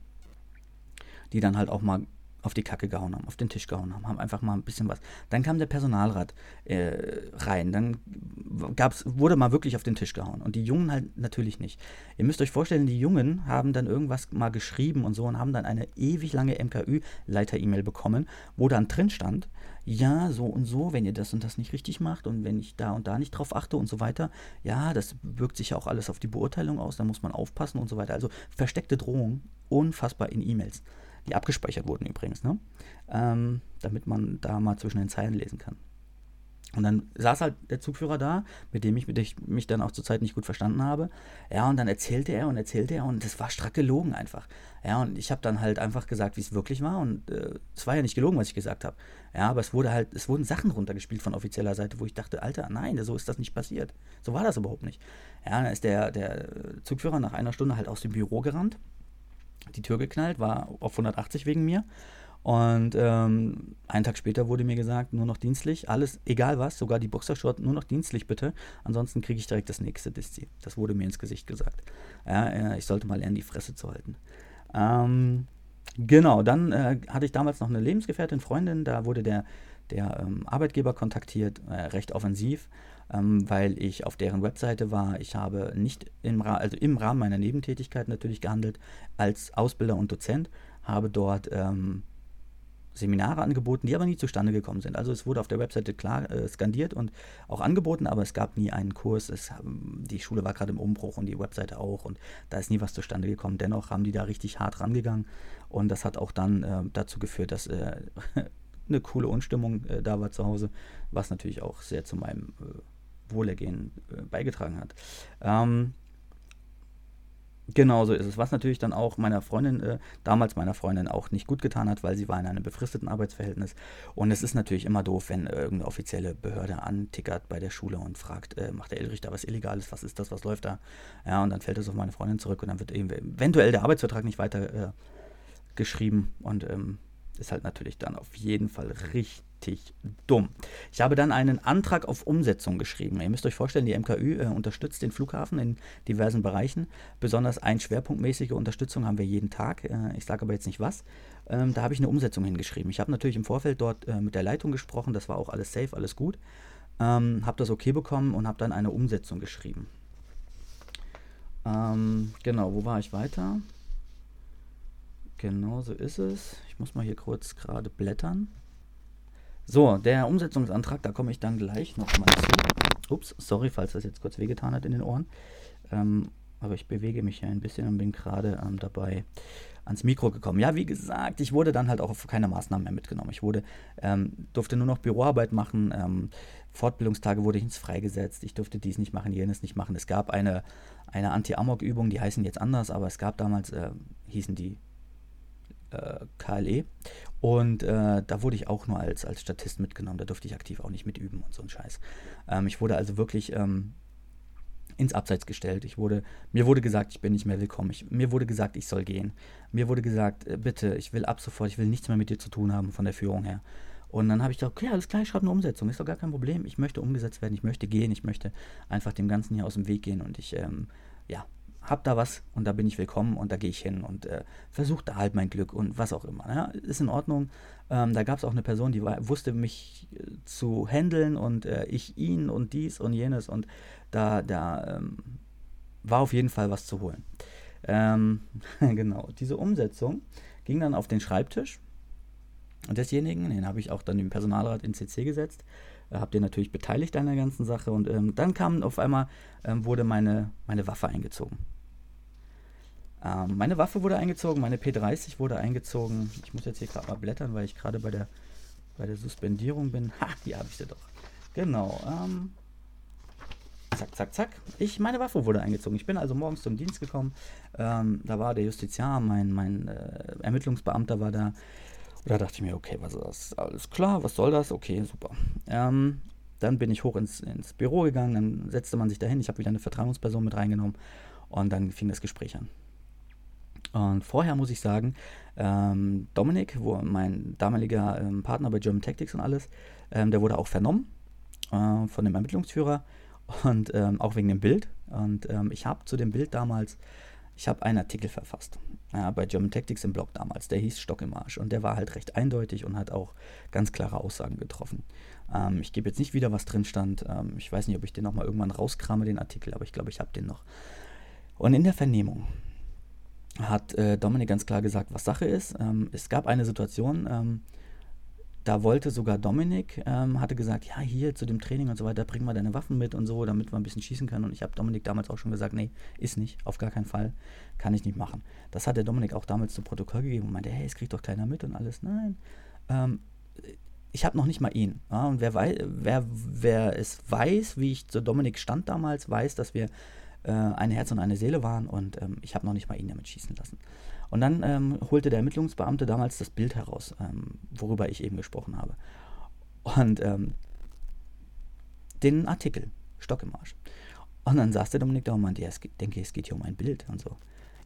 die dann halt auch mal auf die Kacke gehauen haben, auf den Tisch gehauen haben, haben einfach mal ein bisschen was. Dann kam der Personalrat äh, rein, dann gab's, wurde mal wirklich auf den Tisch gehauen und die Jungen halt natürlich nicht. Ihr müsst euch vorstellen, die Jungen haben dann irgendwas mal geschrieben und so und haben dann eine ewig lange MKÜ-Leiter-E-Mail bekommen, wo dann drin stand, ja, so und so, wenn ihr das und das nicht richtig macht und wenn ich da und da nicht drauf achte und so weiter, ja, das wirkt sich ja auch alles auf die Beurteilung aus, da muss man aufpassen und so weiter. Also versteckte Drohungen, unfassbar in E-Mails, die abgespeichert wurden übrigens, ne? Ähm, damit man da mal zwischen den Zeilen lesen kann. Und dann saß halt der Zugführer da, mit dem ich, mich dann auch zur Zeit nicht gut verstanden habe. Ja, und dann erzählte er und erzählte er und das war strack gelogen einfach. Ja, und ich habe dann halt einfach gesagt, wie es wirklich war und äh, es war ja nicht gelogen, was ich gesagt habe. Ja, aber es wurde halt, es wurden Sachen runtergespielt von offizieller Seite, wo ich dachte, Alter, nein, so ist das nicht passiert. So war das überhaupt nicht. Ja, dann ist der, der Zugführer nach einer Stunde halt aus dem Büro gerannt, die Tür geknallt, war auf 180 wegen mir und ähm, einen Tag später wurde mir gesagt, nur noch dienstlich, alles, egal was, sogar die Boxershort, nur noch dienstlich bitte. Ansonsten kriege ich direkt das nächste Diszi. Das wurde mir ins Gesicht gesagt. Ja, ich sollte mal lernen, die Fresse zu halten. Ähm, genau, dann äh, hatte ich damals noch eine Lebensgefährtin, Freundin, da wurde der, der ähm, Arbeitgeber kontaktiert, äh, recht offensiv, ähm, weil ich auf deren Webseite war. Ich habe nicht im, also im Rahmen meiner Nebentätigkeit natürlich gehandelt als Ausbilder und Dozent, habe dort ähm, Seminare angeboten, die aber nie zustande gekommen sind. Also es wurde auf der Webseite klar äh, skandiert und auch angeboten, aber es gab nie einen Kurs. Es, die Schule war gerade im Umbruch und die Webseite auch und da ist nie was zustande gekommen. Dennoch haben die da richtig hart rangegangen und das hat auch dann äh, dazu geführt, dass äh, eine coole Unstimmung äh, da war zu Hause, was natürlich auch sehr zu meinem äh, Wohlergehen äh, beigetragen hat. Ähm, Genau so ist es. Was natürlich dann auch meiner Freundin, äh, damals meiner Freundin auch nicht gut getan hat, weil sie war in einem befristeten Arbeitsverhältnis. Und es ist natürlich immer doof, wenn irgendeine offizielle Behörde antickert bei der Schule und fragt, äh, macht der Elrich da was Illegales, was ist das, was läuft da? Ja, und dann fällt es auf meine Freundin zurück und dann wird eventuell der Arbeitsvertrag nicht weiter äh, geschrieben und ähm, ist halt natürlich dann auf jeden Fall richtig richtig dumm. Ich habe dann einen Antrag auf Umsetzung geschrieben. Ihr müsst euch vorstellen, die MKÜ äh, unterstützt den Flughafen in diversen Bereichen. Besonders ein schwerpunktmäßige Unterstützung haben wir jeden Tag. Äh, ich sage aber jetzt nicht was. Ähm, da habe ich eine Umsetzung hingeschrieben. Ich habe natürlich im Vorfeld dort äh, mit der Leitung gesprochen. Das war auch alles safe, alles gut. Ähm, habe das okay bekommen und habe dann eine Umsetzung geschrieben. Ähm, genau, wo war ich weiter? Genau so ist es. Ich muss mal hier kurz gerade blättern. So, der Umsetzungsantrag, da komme ich dann gleich nochmal zu. Ups, sorry, falls das jetzt kurz wehgetan hat in den Ohren. Ähm, aber ich bewege mich hier ein bisschen und bin gerade ähm, dabei ans Mikro gekommen. Ja, wie gesagt, ich wurde dann halt auch auf keine Maßnahmen mehr mitgenommen. Ich wurde, ähm, durfte nur noch Büroarbeit machen, ähm, Fortbildungstage wurde ich ins freigesetzt, ich durfte dies nicht machen, jenes nicht machen. Es gab eine, eine Anti-Amok-Übung, die heißen jetzt anders, aber es gab damals, äh, hießen die äh, KLE. Und äh, da wurde ich auch nur als, als Statist mitgenommen. Da durfte ich aktiv auch nicht mitüben und so ein Scheiß. Ähm, ich wurde also wirklich ähm, ins Abseits gestellt. Ich wurde, mir wurde gesagt, ich bin nicht mehr willkommen. Ich, mir wurde gesagt, ich soll gehen. Mir wurde gesagt, äh, bitte, ich will ab sofort, ich will nichts mehr mit dir zu tun haben von der Führung her. Und dann habe ich gesagt, okay, alles klar, ich schreibe eine Umsetzung, ist doch gar kein Problem. Ich möchte umgesetzt werden, ich möchte gehen, ich möchte einfach dem Ganzen hier aus dem Weg gehen und ich, ähm, ja, hab da was und da bin ich willkommen und da gehe ich hin und äh, versuche da halt mein Glück und was auch immer. Ja, ist in Ordnung. Ähm, da gab es auch eine Person, die war, wusste mich äh, zu handeln und äh, ich ihn und dies und jenes und da, da ähm, war auf jeden Fall was zu holen. Ähm, genau, diese Umsetzung ging dann auf den Schreibtisch desjenigen, den habe ich auch dann im Personalrat in CC gesetzt, äh, habe den natürlich beteiligt an der ganzen Sache und ähm, dann kam auf einmal, ähm, wurde meine, meine Waffe eingezogen. Ähm, meine Waffe wurde eingezogen, meine P30 wurde eingezogen. Ich muss jetzt hier gerade mal blättern, weil ich gerade bei der, bei der Suspendierung bin. Ha, hier habe ich sie doch. Genau. Ähm, zack, zack, zack. Ich, meine Waffe wurde eingezogen. Ich bin also morgens zum Dienst gekommen. Ähm, da war der Justiziar, mein, mein äh, Ermittlungsbeamter war da. Da dachte ich mir, okay, was ist das? Alles klar, was soll das? Okay, super. Ähm, dann bin ich hoch ins, ins Büro gegangen, dann setzte man sich dahin. Ich habe wieder eine Vertrauensperson mit reingenommen und dann fing das Gespräch an. Und vorher muss ich sagen, ähm, Dominik, wo mein damaliger ähm, Partner bei German Tactics und alles, ähm, der wurde auch vernommen äh, von dem Ermittlungsführer und ähm, auch wegen dem Bild. Und ähm, ich habe zu dem Bild damals, ich habe einen Artikel verfasst ja, bei German Tactics im Blog damals. Der hieß Stock im Arsch und der war halt recht eindeutig und hat auch ganz klare Aussagen getroffen. Ähm, ich gebe jetzt nicht wieder, was drin stand. ich weiß nicht, ob ich den nochmal irgendwann rauskrame, den Artikel, aber ich glaube, ich habe den noch. Und in der Vernehmung hat äh, Dominik ganz klar gesagt, was Sache ist. Ähm, es gab eine Situation, ähm, da wollte sogar Dominik, ähm, hatte gesagt, ja, hier zu dem Training und so weiter, bring mal deine Waffen mit und so, damit wir ein bisschen schießen können. Und ich habe Dominik damals auch schon gesagt, nee, ist nicht, auf gar keinen Fall, kann ich nicht machen. Das hat der Dominik auch damals zu Protokoll gegeben und meinte, hey, es kriegt doch keiner mit und alles. Nein, ähm, ich habe noch nicht mal ihn. Ja, und wer, wei wer, wer es weiß, wie ich zu Dominik stand damals, weiß, dass wir äh, ein Herz und eine Seele waren und ähm, ich habe noch nicht mal ihn damit schießen lassen. Und dann ähm, holte der Ermittlungsbeamte damals das Bild heraus, ähm, worüber ich eben gesprochen habe. Und ähm, den Artikel, Stock im Arsch. Und dann saß der Dominik da und meinte, ja, geht, denke, es geht hier um ein Bild und so.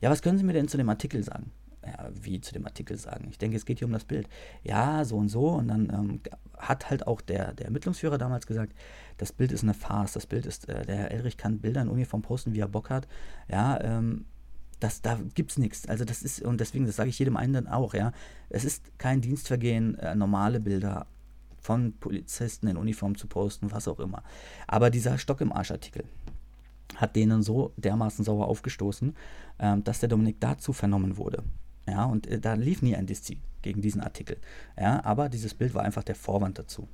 Ja, was können Sie mir denn zu dem Artikel sagen? ja, wie zu dem Artikel sagen. Ich denke, es geht hier um das Bild. Ja, so und so. Und dann ähm, hat halt auch der, der Ermittlungsführer damals gesagt, das Bild ist eine Farce. Das Bild ist, äh, der Herr Elrich kann Bilder in Uniform posten, wie er Bock hat. Ja, ähm, das, da gibt es nichts. Also das ist, und deswegen, das sage ich jedem einen dann auch, ja, es ist kein Dienstvergehen, äh, normale Bilder von Polizisten in Uniform zu posten, was auch immer. Aber dieser Stock im Arsch-Artikel hat denen so dermaßen sauer aufgestoßen, ähm, dass der Dominik dazu vernommen wurde. Ja, und äh, da lief nie ein Diszi gegen diesen Artikel. Ja, aber dieses Bild war einfach der Vorwand dazu.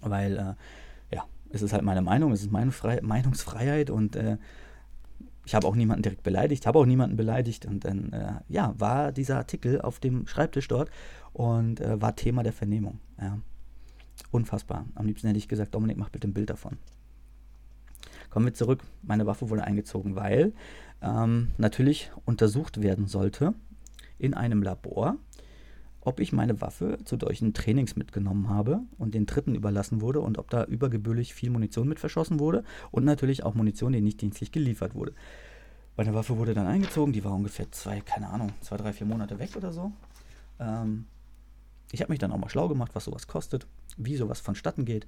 Weil, äh, ja, es ist halt meine Meinung, es ist meine Fre Meinungsfreiheit und äh, ich habe auch niemanden direkt beleidigt, habe auch niemanden beleidigt und dann, äh, ja, war dieser Artikel auf dem Schreibtisch dort und äh, war Thema der Vernehmung. Ja. Unfassbar. Am liebsten hätte ich gesagt, Dominik, mach bitte ein Bild davon. kommen wir zurück. Meine Waffe wurde eingezogen, weil ähm, natürlich untersucht werden sollte in einem Labor, ob ich meine Waffe zu solchen Trainings mitgenommen habe und den Dritten überlassen wurde und ob da übergebührlich viel Munition mit verschossen wurde und natürlich auch Munition, die nicht dienstlich geliefert wurde. Meine Waffe wurde dann eingezogen, die war ungefähr zwei, keine Ahnung, zwei, drei, vier Monate weg oder so. Ähm, ich habe mich dann auch mal schlau gemacht, was sowas kostet, wie sowas vonstatten geht.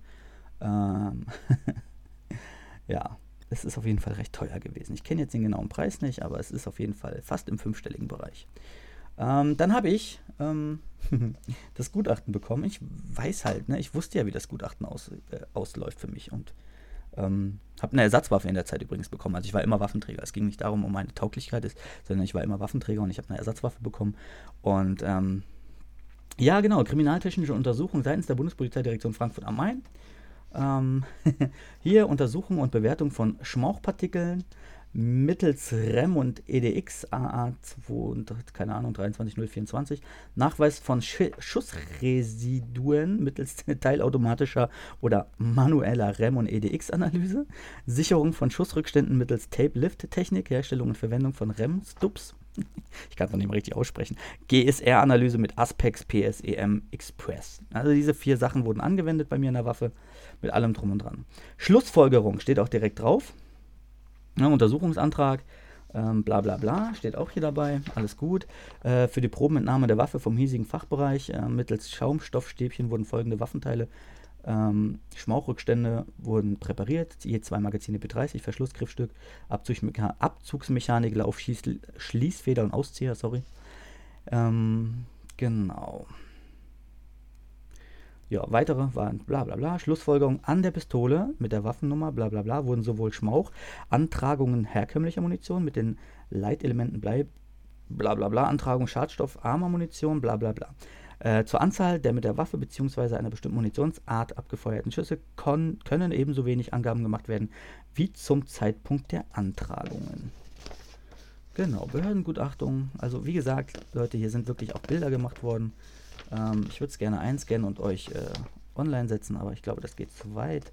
Ähm ja, es ist auf jeden Fall recht teuer gewesen. Ich kenne jetzt den genauen Preis nicht, aber es ist auf jeden Fall fast im fünfstelligen Bereich. Ähm, dann habe ich ähm, das Gutachten bekommen. Ich weiß halt, ne, ich wusste ja, wie das Gutachten aus, äh, ausläuft für mich und ähm, habe eine Ersatzwaffe in der Zeit übrigens bekommen. Also ich war immer Waffenträger. Es ging nicht darum, um meine Tauglichkeit ist, sondern ich war immer Waffenträger und ich habe eine Ersatzwaffe bekommen. Und ähm, ja, genau, kriminaltechnische Untersuchung seitens der Bundespolizeidirektion Frankfurt am Main. Ähm, hier Untersuchung und Bewertung von Schmauchpartikeln mittels REM und EDX AA2, keine Ahnung, 23024, Nachweis von Sch Schussresiduen mittels teilautomatischer oder manueller REM und EDX-Analyse, Sicherung von Schussrückständen mittels Tape-Lift-Technik, Herstellung und Verwendung von REM-Stubs, ich kann es noch nicht mal richtig aussprechen, GSR-Analyse mit Aspex PSEM Express. Also diese vier Sachen wurden angewendet bei mir in der Waffe, mit allem drum und dran. Schlussfolgerung steht auch direkt drauf. Ja, Untersuchungsantrag, ähm, bla bla bla, steht auch hier dabei, alles gut. Äh, für die Probenentnahme der Waffe vom hiesigen Fachbereich äh, mittels Schaumstoffstäbchen wurden folgende Waffenteile, ähm, Schmauchrückstände wurden präpariert, je zwei Magazine B30, Verschlussgriffstück, Abzugsmecha Abzugsmechanik, Laufschließ Schließfeder und Auszieher, sorry. Ähm, genau. Ja, weitere waren bla bla bla. Schlussfolgerung an der Pistole mit der Waffennummer bla bla bla wurden sowohl Schmauch, Antragungen herkömmlicher Munition mit den Leitelementen Blei, bla bla bla, Antragung Schadstoff, armer Munition, bla bla bla. Äh, zur Anzahl der mit der Waffe bzw. einer bestimmten Munitionsart abgefeuerten Schüsse können ebenso wenig Angaben gemacht werden wie zum Zeitpunkt der Antragungen. Genau, Behördengutachtung. Also wie gesagt, Leute, hier sind wirklich auch Bilder gemacht worden. Ähm, ich würde es gerne einscannen und euch äh, online setzen, aber ich glaube, das geht zu weit.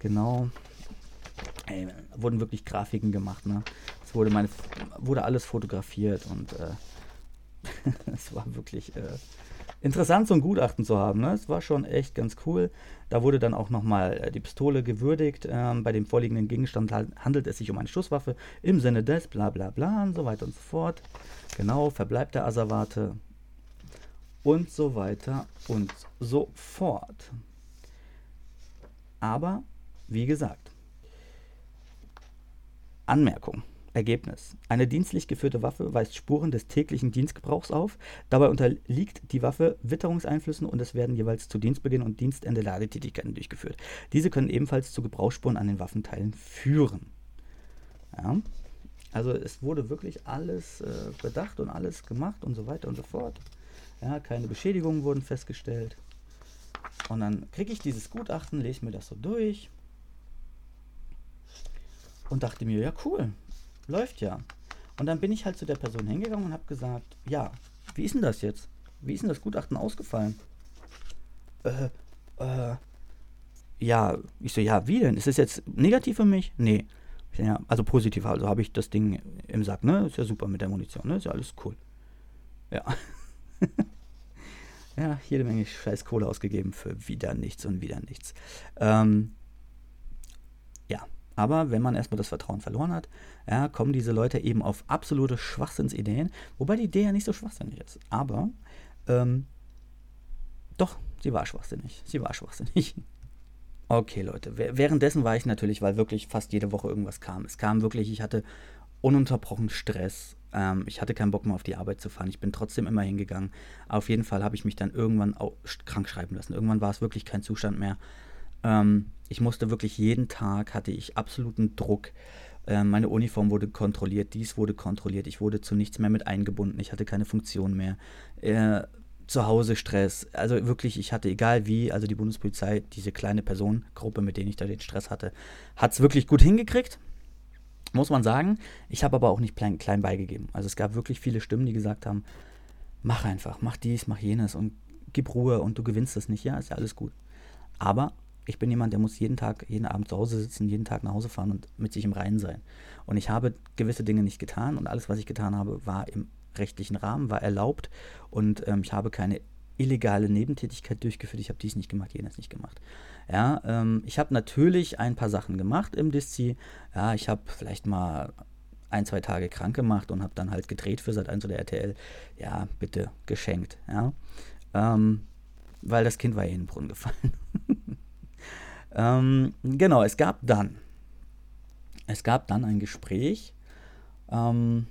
Genau. Ey, wurden wirklich Grafiken gemacht, ne? Es wurde, meine, wurde alles fotografiert und äh, es war wirklich äh, interessant, so ein Gutachten zu haben. Ne? Es war schon echt ganz cool. Da wurde dann auch nochmal äh, die Pistole gewürdigt. Ähm, bei dem vorliegenden Gegenstand handelt es sich um eine Schusswaffe im Sinne des bla bla bla und so weiter und so fort. Genau, Verbleib der Asservate und so weiter und so fort. Aber, wie gesagt, Anmerkung. Ergebnis. Eine dienstlich geführte Waffe weist Spuren des täglichen Dienstgebrauchs auf. Dabei unterliegt die Waffe Witterungseinflüssen und es werden jeweils zu Dienstbeginn und Dienstende Ladetätigkeiten durchgeführt. Diese können ebenfalls zu Gebrauchsspuren an den Waffenteilen führen. Ja. Also es wurde wirklich alles äh, bedacht und alles gemacht und so weiter und so fort. Ja, keine Beschädigungen wurden festgestellt. Und dann kriege ich dieses Gutachten, lese mir das so durch und dachte mir, ja cool, läuft ja. Und dann bin ich halt zu der Person hingegangen und habe gesagt, ja, wie ist denn das jetzt? Wie ist denn das Gutachten ausgefallen? Äh, äh, ja, ich so, ja, wie denn? Ist es jetzt negativ für mich? Nee. Ja, also positiv, also habe ich das Ding im Sack, ne? Ist ja super mit der Munition, ne? Ist ja alles cool. Ja. ja, jede Menge scheiß Kohle ausgegeben für wieder nichts und wieder nichts. Ähm, ja, aber wenn man erstmal das Vertrauen verloren hat, ja, kommen diese Leute eben auf absolute Schwachsinnsideen, wobei die Idee ja nicht so schwachsinnig ist. Aber ähm, doch, sie war schwachsinnig. Sie war schwachsinnig. Okay, Leute. Währenddessen war ich natürlich, weil wirklich fast jede Woche irgendwas kam. Es kam wirklich, ich hatte ununterbrochen Stress. Ähm, ich hatte keinen Bock mehr auf die Arbeit zu fahren. Ich bin trotzdem immer hingegangen. Auf jeden Fall habe ich mich dann irgendwann krank schreiben lassen. Irgendwann war es wirklich kein Zustand mehr. Ähm, ich musste wirklich jeden Tag, hatte ich absoluten Druck. Äh, meine Uniform wurde kontrolliert, dies wurde kontrolliert. Ich wurde zu nichts mehr mit eingebunden. Ich hatte keine Funktion mehr. Äh, zu Hause Stress. Also wirklich, ich hatte egal wie, also die Bundespolizei, diese kleine Personengruppe, mit denen ich da den Stress hatte, hat es wirklich gut hingekriegt muss man sagen. Ich habe aber auch nicht klein, klein beigegeben. Also es gab wirklich viele Stimmen, die gesagt haben, mach einfach, mach dies, mach jenes und gib Ruhe und du gewinnst das nicht. Ja, ist ja alles gut. Aber Ich bin jemand, der muss jeden Tag, jeden Abend zu Hause sitzen, jeden Tag nach Hause fahren und mit sich im Reinen sein. Und ich habe gewisse Dinge nicht getan und alles, was ich getan habe, war im rechtlichen Rahmen, war erlaubt und ähm, ich habe keine illegale Nebentätigkeit durchgeführt. Ich habe dies nicht gemacht, jenes nicht gemacht. Ja, ähm, ich habe natürlich ein paar Sachen gemacht im Diszi. Ja, ich habe vielleicht mal ein, zwei Tage krank gemacht und habe dann halt gedreht für Sat 1 oder RTL. Ja, bitte geschenkt. Ja, ähm, weil das Kind war eh in den Brunnen gefallen. ähm, genau, es gab dann, es gab dann ein Gespräch. Ähm,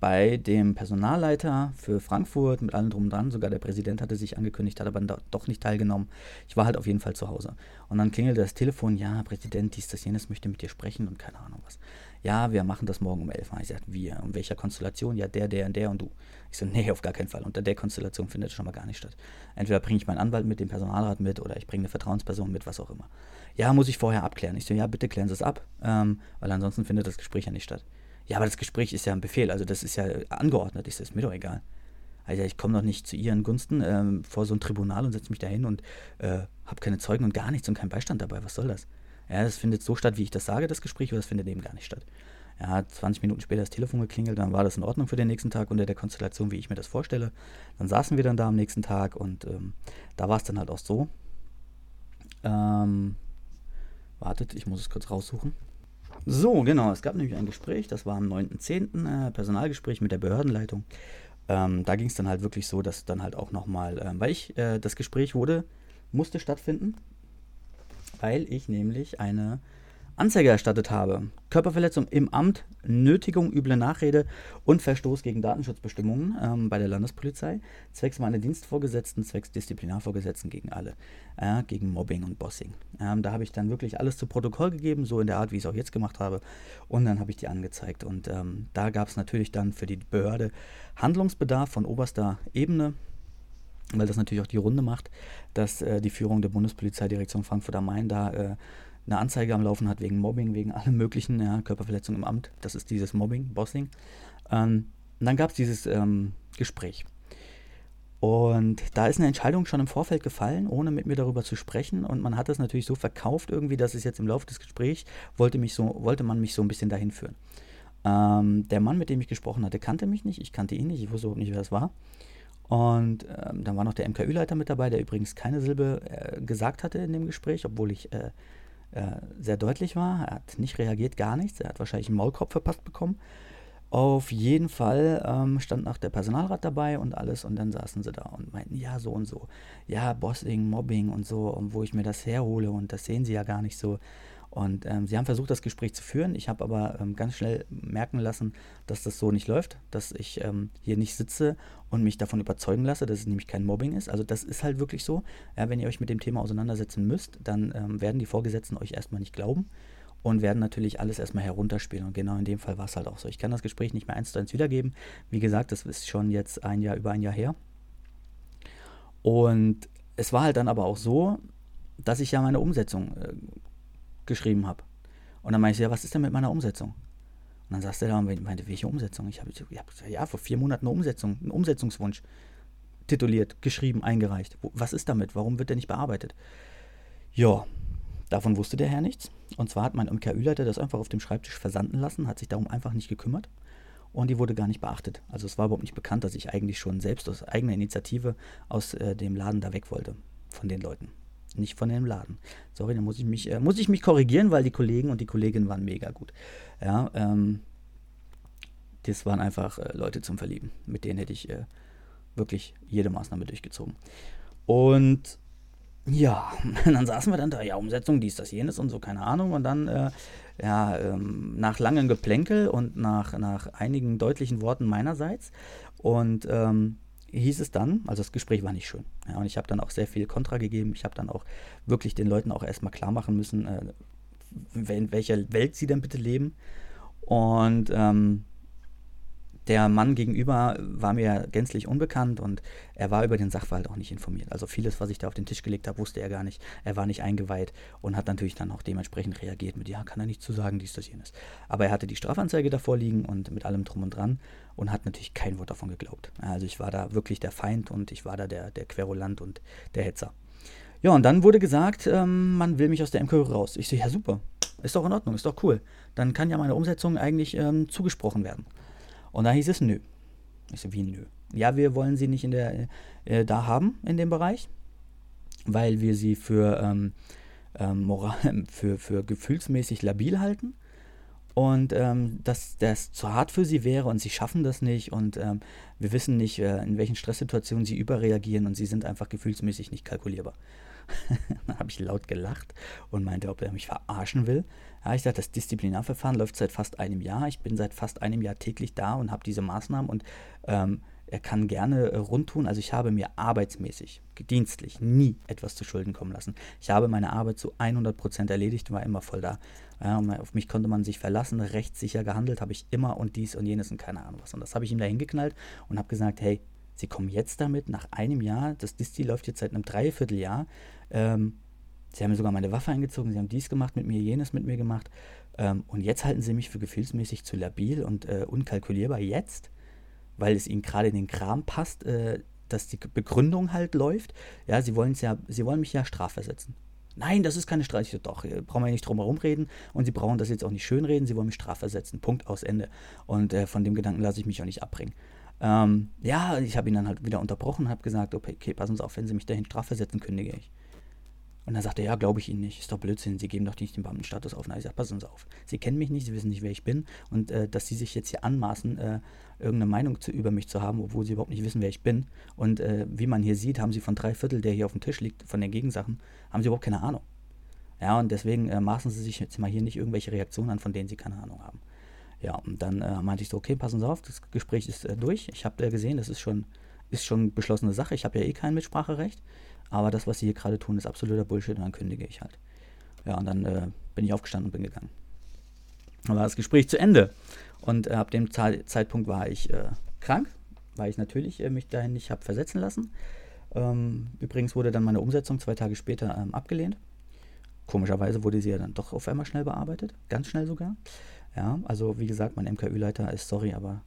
bei dem Personalleiter für Frankfurt mit allem drum und dran. Sogar der Präsident hatte sich angekündigt, hat aber doch nicht teilgenommen. Ich war halt auf jeden Fall zu Hause. Und dann klingelte das Telefon, ja, Präsident, dies, das, jenes möchte mit dir sprechen und keine Ahnung was. Ja, wir machen das morgen um 11 Uhr. Ich sagte, wir, in welcher Konstellation? Ja, der, der und der und du. Ich so, nee, auf gar keinen Fall. Unter der Konstellation findet schon mal gar nicht statt. Entweder bringe ich meinen Anwalt mit, den Personalrat mit oder ich bringe eine Vertrauensperson mit, was auch immer. Ja, muss ich vorher abklären. Ich so, ja, bitte klären Sie es ab, ähm, weil ansonsten findet das Gespräch ja nicht statt. Ja, aber das Gespräch ist ja ein Befehl, also das ist ja angeordnet, ist das mir doch egal. Also ich komme doch nicht zu ihren Gunsten ähm, vor so ein Tribunal und setze mich dahin und äh, habe keine Zeugen und gar nichts und keinen Beistand dabei. Was soll das? Ja, das findet so statt, wie ich das sage, das Gespräch, oder das findet eben gar nicht statt. Ja, 20 Minuten später das Telefon geklingelt, dann war das in Ordnung für den nächsten Tag unter der Konstellation, wie ich mir das vorstelle. Dann saßen wir dann da am nächsten Tag und ähm, da war es dann halt auch so. Ähm, wartet, ich muss es kurz raussuchen. So, genau, es gab nämlich ein Gespräch, das war am 9.10., äh, Personalgespräch mit der Behördenleitung. Ähm, da ging es dann halt wirklich so, dass dann halt auch nochmal, äh, weil ich, äh, das Gespräch wurde, musste stattfinden, weil ich nämlich eine Anzeige erstattet habe. Körperverletzung im Amt, Nötigung, üble Nachrede und Verstoß gegen Datenschutzbestimmungen ähm, bei der Landespolizei, zwecks meiner Dienstvorgesetzten, zwecks Disziplinarvorgesetzten gegen alle, äh, gegen Mobbing und Bossing. Ähm, da habe ich dann wirklich alles zu Protokoll gegeben, so in der Art, wie ich es auch jetzt gemacht habe, und dann habe ich die angezeigt. Und ähm, da gab es natürlich dann für die Behörde Handlungsbedarf von oberster Ebene weil das natürlich auch die Runde macht, dass äh, die Führung der Bundespolizeidirektion Frankfurt am Main da äh, eine Anzeige am Laufen hat wegen Mobbing, wegen allem möglichen, ja, Körperverletzung im Amt. Das ist dieses Mobbing, Bossing. Ähm, und dann gab es dieses ähm, Gespräch. Und da ist eine Entscheidung schon im Vorfeld gefallen, ohne mit mir darüber zu sprechen. Und man hat es natürlich so verkauft irgendwie, dass es jetzt im Laufe des Gesprächs wollte, mich so, wollte man mich so ein bisschen dahin führen. Ähm, der Mann, mit dem ich gesprochen hatte, kannte mich nicht. Ich kannte ihn nicht. Ich wusste überhaupt nicht, wer das war. Und ähm, dann war noch der MKÜ-Leiter mit dabei, der übrigens keine Silbe äh, gesagt hatte in dem Gespräch, obwohl ich äh, sehr deutlich war. Er hat nicht reagiert, gar nichts. Er hat wahrscheinlich einen Maulkorb verpasst bekommen. Auf jeden Fall ähm, stand noch der Personalrat dabei und alles und dann saßen sie da und meinten, ja, so und so. Ja, Bossing, Mobbing und so, und wo ich mir das herhole und das sehen sie ja gar nicht so. Und ähm, sie haben versucht, das Gespräch zu führen. Ich habe aber ähm, ganz schnell merken lassen, dass das so nicht läuft, dass ich ähm, hier nicht sitze und mich davon überzeugen lasse, dass es nämlich kein Mobbing ist. Also das ist halt wirklich so. Ja, wenn ihr euch mit dem Thema auseinandersetzen müsst, dann ähm, werden die Vorgesetzten euch erstmal nicht glauben und werden natürlich alles erstmal herunterspielen. Und genau in dem Fall war es halt auch so. Ich kann das Gespräch nicht mehr eins zu eins wiedergeben. Wie gesagt, das ist schon jetzt ein Jahr, über ein Jahr her. Und es war halt dann aber auch so, dass ich ja meine Umsetzung äh, geschrieben habe. Und dann meinte ich, ja, was ist denn mit meiner Umsetzung? Und dann sagst du da und meinte, welche Umsetzung? Ich habe ja vor vier Monaten eine Umsetzung, einen Umsetzungswunsch tituliert, geschrieben, eingereicht. Was ist damit? Warum wird der nicht bearbeitet? Ja, davon wusste der Herr nichts. Und zwar hat mein MKÜ-Leiter das einfach auf dem Schreibtisch versanden lassen, hat sich darum einfach nicht gekümmert. Und die wurde gar nicht beachtet. Also es war überhaupt nicht bekannt, dass ich eigentlich schon selbst aus eigener Initiative aus äh, dem Laden da weg wollte. Von den Leuten nicht von dem Laden. Sorry, da muss ich mich, äh, muss ich mich korrigieren, weil die Kollegen und die Kolleginnen waren mega gut. Ja, ähm, das waren einfach äh, Leute zum Verlieben. Mit denen hätte ich äh, wirklich jede Maßnahme durchgezogen. Und ja, dann saßen wir dann da, ja, Umsetzung, dies, das, jenes und so, keine Ahnung. Und dann, äh, ja, ähm, nach langem Geplänkel und nach, nach einigen deutlichen Worten meinerseits und ähm, hieß es dann, also das Gespräch war nicht schön. Ja, und ich habe dann auch sehr viel Kontra gegeben. Ich habe dann auch wirklich den Leuten auch erstmal klar machen müssen, äh, in welcher Welt sie denn bitte leben. Und ähm, der Mann gegenüber war mir gänzlich unbekannt und er war über den Sachverhalt auch nicht informiert. Also vieles, was ich da auf den Tisch gelegt habe, wusste er gar nicht. Er war nicht eingeweiht und hat natürlich dann auch dementsprechend reagiert mit, ja, kann er nicht zu sagen, dies, das, jenes. Aber er hatte die Strafanzeige davor liegen und mit allem drum und dran und hat natürlich kein Wort davon geglaubt. Also ich war da wirklich der Feind und ich war da der, der Querulant und der Hetzer. Ja, und dann wurde gesagt, ähm, man will mich aus der MKÖ raus. Ich so, ja super, ist doch in Ordnung, ist doch cool. Dann kann ja meine Umsetzung eigentlich ähm, zugesprochen werden. Und da hieß es, nö. Ich so, wie nö? Ja, wir wollen sie nicht in der, äh, da haben, in dem Bereich, weil wir sie für, ähm, ähm moral, für, für gefühlsmäßig labil halten und ähm, dass das zu hart für sie wäre und sie schaffen das nicht und ähm, wir wissen nicht, äh, in welchen Stresssituationen sie überreagieren und sie sind einfach gefühlsmäßig nicht kalkulierbar. Dann habe ich laut gelacht und meinte, ob er mich verarschen will. Ja, ich sagte, das Disziplinarverfahren läuft seit fast einem Jahr. Ich bin seit fast einem Jahr täglich da und habe diese Maßnahmen und ähm, er kann gerne äh, rundtun. Also ich habe mir arbeitsmäßig, dienstlich nie etwas zu Schulden kommen lassen. Ich habe meine Arbeit zu 100% erledigt und war immer voll da. Ja, auf mich konnte man sich verlassen, rechtssicher gehandelt habe ich immer und dies und jenes und keine Ahnung was. Und das habe ich ihm da hingeknallt und habe gesagt, hey, Sie kommen jetzt damit nach einem Jahr, das Disti läuft jetzt seit einem Dreivierteljahr, ähm, Sie haben mir sogar meine Waffe eingezogen, Sie haben dies gemacht mit mir, jenes mit mir gemacht ähm, und jetzt halten Sie mich für gefühlsmäßig zu labil und äh, unkalkulierbar jetzt, weil es Ihnen gerade in den Kram passt, äh, dass die Begründung halt läuft. Ja, Sie ja, Sie wollen mich ja strafversetzen. Nein, das ist keine Strafe. So, doch, brauchen wir nicht drum herum reden und Sie brauchen das jetzt auch nicht schönreden, Sie wollen mich strafversetzen. Punkt aus Ende. Und äh, von dem Gedanken lasse ich mich auch nicht abbringen. Ähm, ja, ich habe ihn dann halt wieder unterbrochen und habe gesagt, okay, okay, passen Sie auf, wenn Sie mich dahin strafversetzen, kündige ich. Und dann sagte er, ja, glaube ich Ihnen nicht, ist doch Blödsinn, Sie geben doch nicht den Beamtenstatus auf. Na, ich sage, passen Sie auf, Sie kennen mich nicht, Sie wissen nicht, wer ich bin und äh, dass Sie sich jetzt hier anmaßen, äh, irgendeine Meinung zu, über mich zu haben, obwohl Sie überhaupt nicht wissen, wer ich bin. Und äh, wie man hier sieht, haben Sie von drei Viertel, der hier auf dem Tisch liegt, von den Gegensachen, haben Sie überhaupt keine Ahnung. Ja, und deswegen äh, maßen Sie sich jetzt mal hier nicht irgendwelche Reaktionen an, von denen Sie keine Ahnung haben. Ja, und dann äh, meinte ich so, okay, passen Sie auf, das Gespräch ist äh, durch. Ich habe gesehen, das ist schon, ist schon beschlossene Sache. Ich habe ja eh kein Mitspracherecht. Aber das, was Sie hier gerade tun, ist absoluter Bullshit und dann kündige ich halt. Ja, und dann äh, bin ich aufgestanden und bin gegangen. Dann war das Gespräch zu Ende. Und äh, ab dem Ze Zeitpunkt war ich äh, krank, weil ich natürlich mich dahin nicht habe versetzen lassen. Ähm, übrigens wurde dann meine Umsetzung zwei Tage später ähm, abgelehnt. Komischerweise wurde sie ja dann doch auf einmal schnell bearbeitet, ganz schnell sogar. Ja, also wie gesagt, mein MKÜ-Leiter ist sorry, aber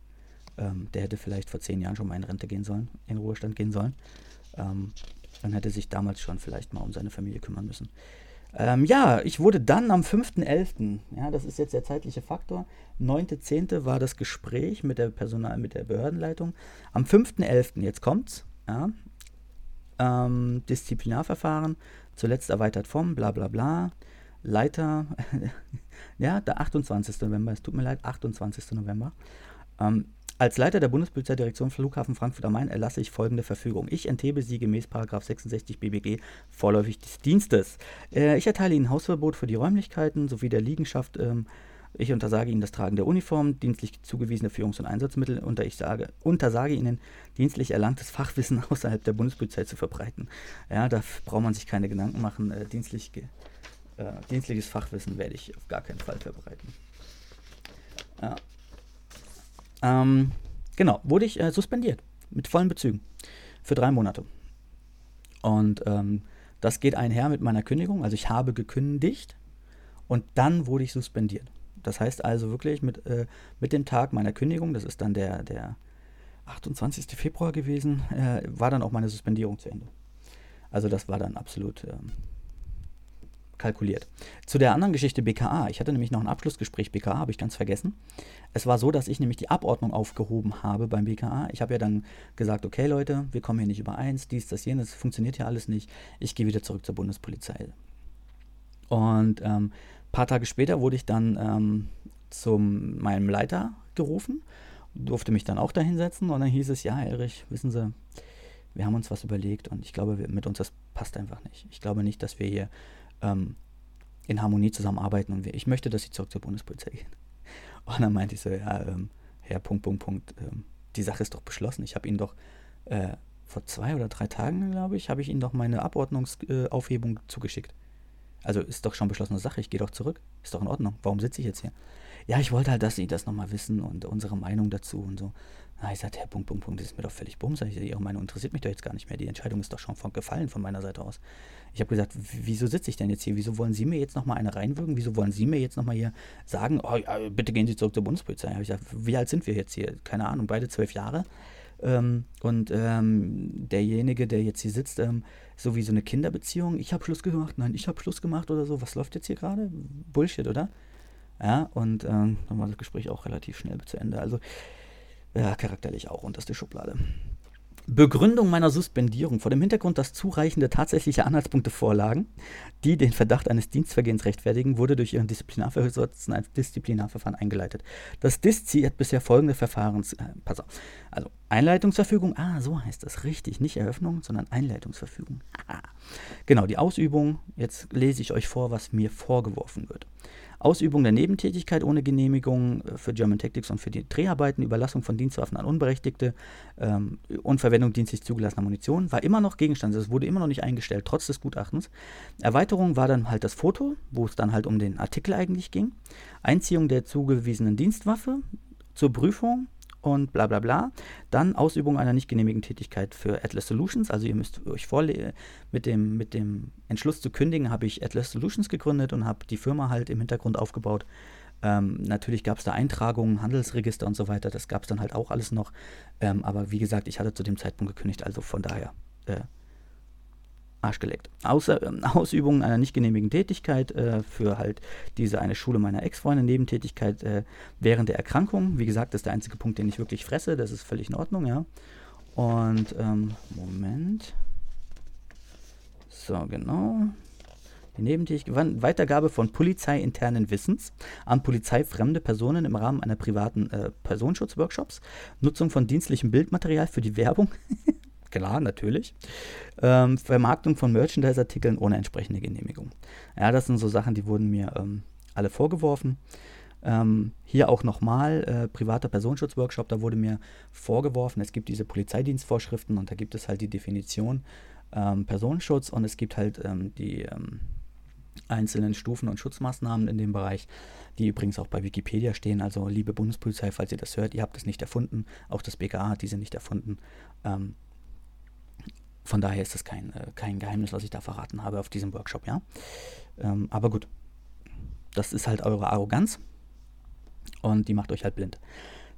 ähm, der hätte vielleicht vor zehn Jahren schon mal in Rente gehen sollen, in Ruhestand gehen sollen. Ähm, dann hätte sich damals schon vielleicht mal um seine Familie kümmern müssen. Ähm, ja, ich wurde dann am 5.11., ja, das ist jetzt der zeitliche Faktor, 9.10. war das Gespräch mit der Personal, mit der Behördenleitung. Am 5.11., jetzt kommt's, ja, ähm, Disziplinarverfahren, zuletzt erweitert vom, bla bla bla. Leiter, ja, der 28. November, es tut mir leid, 28. November. Ähm, als Leiter der Bundespolizeidirektion Flughafen Frankfurt am Main erlasse ich folgende Verfügung. Ich enthebe Sie gemäß 66 BBG vorläufig des Dienstes. Äh, ich erteile Ihnen Hausverbot für die Räumlichkeiten sowie der Liegenschaft. Ähm, ich untersage Ihnen das Tragen der Uniform, dienstlich zugewiesene Führungs- und Einsatzmittel und ich sage, untersage Ihnen, dienstlich erlangtes Fachwissen außerhalb der Bundespolizei zu verbreiten. Ja, da braucht man sich keine Gedanken machen. Äh, dienstlich äh, dienstliches Fachwissen werde ich auf gar keinen Fall verbreiten. Ja. Ähm, genau, wurde ich äh, suspendiert mit vollen Bezügen für drei Monate. Und ähm, das geht einher mit meiner Kündigung. Also ich habe gekündigt und dann wurde ich suspendiert. Das heißt also wirklich mit, äh, mit dem Tag meiner Kündigung, das ist dann der, der 28. Februar gewesen, äh, war dann auch meine Suspendierung zu Ende. Also das war dann absolut ähm, kalkuliert. Zu der anderen Geschichte BKA. Ich hatte nämlich noch ein Abschlussgespräch BKA, habe ich ganz vergessen. Es war so, dass ich nämlich die Abordnung aufgehoben habe beim BKA. Ich habe ja dann gesagt, okay Leute, wir kommen hier nicht übereins, dies, das, jenes, funktioniert ja alles nicht. Ich gehe wieder zurück zur Bundespolizei. Und ein ähm, paar Tage später wurde ich dann ähm, zu meinem Leiter gerufen, durfte mich dann auch da hinsetzen und dann hieß es, ja Erich, wissen Sie, wir haben uns was überlegt und ich glaube, mit uns das passt einfach nicht. Ich glaube nicht, dass wir hier ähm, in Harmonie zusammenarbeiten und ich möchte, dass sie zurück zur Bundespolizei gehen. Und dann meinte ich so, ja, ähm, Herr, Punkt, Punkt, Punkt, ähm, die Sache ist doch beschlossen. Ich habe Ihnen doch äh, vor zwei oder drei Tagen, glaube ich, habe ich Ihnen doch meine Abordnungsaufhebung äh, zugeschickt. Also ist doch schon beschlossene Sache, ich gehe doch zurück. Ist doch in Ordnung. Warum sitze ich jetzt hier? Ja, ich wollte halt, dass Sie das nochmal wissen und unsere Meinung dazu und so. Na, ich sagte, Herr Punkt, Punkt, Punkt, das ist mir doch völlig bums. Ich, Ihre Meinung interessiert mich doch jetzt gar nicht mehr. Die Entscheidung ist doch schon von gefallen von meiner Seite aus. Ich habe gesagt, wieso sitze ich denn jetzt hier? Wieso wollen Sie mir jetzt nochmal eine reinwirken? Wieso wollen Sie mir jetzt nochmal hier sagen, oh, ja, bitte gehen Sie zurück zur Bundespolizei? Habe ich gesagt, wie alt sind wir jetzt hier? Keine Ahnung, beide zwölf Jahre. Ähm, und ähm, derjenige, der jetzt hier sitzt, ähm, so wie so eine Kinderbeziehung, ich habe Schluss gemacht, nein, ich habe Schluss gemacht oder so. Was läuft jetzt hier gerade? Bullshit, oder? Ja, und ähm, dann war das Gespräch auch relativ schnell zu Ende. Also, ja, charakterlich auch unterste Schublade. Begründung meiner Suspendierung vor dem Hintergrund, dass zureichende tatsächliche Anhaltspunkte vorlagen, die den Verdacht eines Dienstvergehens rechtfertigen, wurde durch ihren Disziplinarvorsitzenden ein Disziplinarverfahren eingeleitet. Das Diszi hat bisher folgende Verfahrens... Äh, pass auf. Also Einleitungsverfügung, ah, so heißt das, richtig, nicht Eröffnung, sondern Einleitungsverfügung. genau, die Ausübung, jetzt lese ich euch vor, was mir vorgeworfen wird. Ausübung der Nebentätigkeit ohne Genehmigung äh, für German Tactics und für die Dreharbeiten, Überlassung von Dienstwaffen an Unberechtigte ähm, und Verwendung dienstlich zugelassener Munition war immer noch Gegenstand. Es wurde immer noch nicht eingestellt, trotz des Gutachtens. Erweiterung war dann halt das Foto, wo es dann halt um den Artikel eigentlich ging. Einziehung der zugewiesenen Dienstwaffe zur Prüfung und bla bla bla. Dann Ausübung einer nicht genehmigen Tätigkeit für Atlas Solutions. Also ihr müsst euch vorlegen, mit dem, mit dem Entschluss zu kündigen habe ich Atlas Solutions gegründet und habe die Firma halt im Hintergrund aufgebaut. Ähm, natürlich gab es da Eintragungen, Handelsregister und so weiter, das gab es dann halt auch alles noch. Ähm, aber wie gesagt, ich hatte zu dem Zeitpunkt gekündigt, also von daher äh, Arsch geleckt. Außer, äh, Ausübung einer nicht genehmigen Tätigkeit äh, für halt diese eine Schule meiner Ex-Freundin, Nebentätigkeit äh, während der Erkrankung. Wie gesagt, das ist der einzige Punkt, den ich wirklich fresse. Das ist völlig in Ordnung, ja. Und, ähm, Moment. So, genau. Die Nebentätigkeit, Weitergabe von polizeiinternen Wissens an polizeifremde Personen im Rahmen einer privaten äh, Personenschutzworkshops. Nutzung von dienstlichem Bildmaterial für die Werbung. klar, natürlich. Ähm, Vermarktung von Merchandise-Artikeln ohne entsprechende Genehmigung. Ja, das sind so Sachen, die wurden mir ähm, alle vorgeworfen. Ähm, hier auch nochmal äh, privater Personenschutzworkshop, da wurde mir vorgeworfen, es gibt diese Polizeidienstvorschriften und da gibt es halt die Definition ähm, Personenschutz und es gibt halt ähm, die ähm, einzelnen Stufen und Schutzmaßnahmen in dem Bereich, die übrigens auch bei Wikipedia stehen. Also liebe Bundespolizei, falls ihr das hört, ihr habt das nicht erfunden, auch das BKA hat diese nicht erfunden. Ähm, von daher ist das kein, äh, kein Geheimnis, was ich da verraten habe auf diesem Workshop, ja. Ähm, aber gut, das ist halt eure Arroganz und die macht euch halt blind.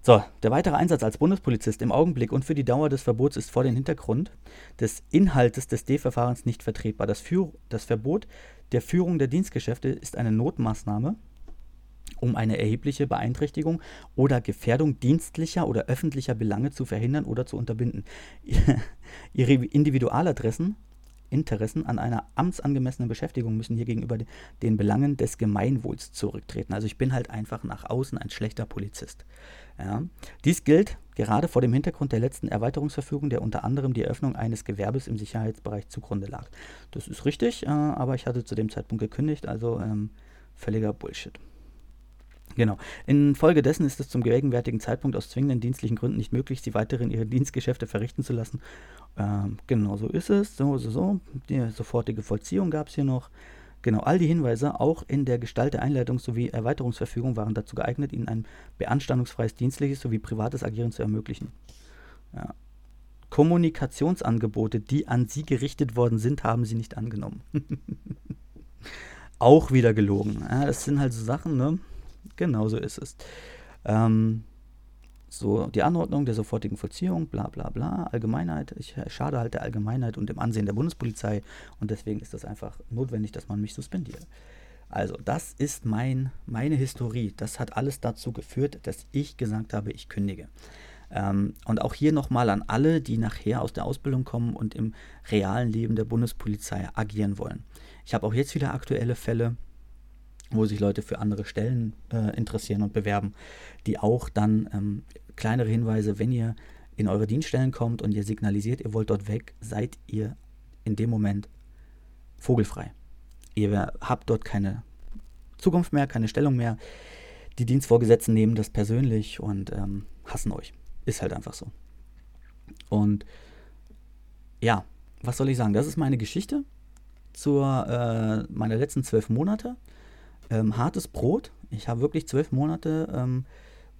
So, der weitere Einsatz als Bundespolizist im Augenblick und für die Dauer des Verbots ist vor dem Hintergrund des Inhaltes des D-Verfahrens nicht vertretbar. Das, das Verbot der Führung der Dienstgeschäfte ist eine Notmaßnahme, um eine erhebliche Beeinträchtigung oder Gefährdung dienstlicher oder öffentlicher Belange zu verhindern oder zu unterbinden. Ihre Individualadressen Interessen an einer amtsangemessenen Beschäftigung müssen hier gegenüber den Belangen des Gemeinwohls zurücktreten. Also ich bin halt einfach nach außen ein schlechter Polizist. Ja. Dies gilt gerade vor dem Hintergrund der letzten Erweiterungsverfügung, der unter anderem die Eröffnung eines Gewerbes im Sicherheitsbereich zugrunde lag. Das ist richtig, äh, aber ich hatte zu dem Zeitpunkt gekündigt, also ähm, völliger Bullshit. Genau. Infolgedessen ist es zum gegenwärtigen Zeitpunkt aus zwingenden dienstlichen Gründen nicht möglich, sie weiterhin ihre Dienstgeschäfte verrichten zu lassen. Ähm, genau so ist es. So, so, so. Die sofortige Vollziehung gab es hier noch. Genau, all die Hinweise, auch in der Gestalt der Einleitung sowie Erweiterungsverfügung, waren dazu geeignet, Ihnen ein beanstandungsfreies dienstliches sowie privates Agieren zu ermöglichen. Ja. Kommunikationsangebote, die an Sie gerichtet worden sind, haben Sie nicht angenommen. auch wieder gelogen. Ja, das sind halt so Sachen, ne? Genau so ist es. Ähm, so, die Anordnung der sofortigen Vollziehung, bla bla bla, Allgemeinheit. Ich schade halt der Allgemeinheit und dem Ansehen der Bundespolizei und deswegen ist das einfach notwendig, dass man mich suspendiert. Also, das ist mein, meine Historie. Das hat alles dazu geführt, dass ich gesagt habe, ich kündige. Ähm, und auch hier nochmal an alle, die nachher aus der Ausbildung kommen und im realen Leben der Bundespolizei agieren wollen. Ich habe auch jetzt wieder aktuelle Fälle, wo sich Leute für andere Stellen äh, interessieren und bewerben, die auch dann ähm, kleinere Hinweise, wenn ihr in eure Dienststellen kommt und ihr signalisiert, ihr wollt dort weg, seid ihr in dem Moment vogelfrei. Ihr habt dort keine Zukunft mehr, keine Stellung mehr. Die Dienstvorgesetzten nehmen das persönlich und ähm, hassen euch. Ist halt einfach so. Und ja, was soll ich sagen? Das ist meine Geschichte zur äh, meiner letzten zwölf Monate. Ähm, hartes Brot. Ich habe wirklich zwölf Monate, ähm,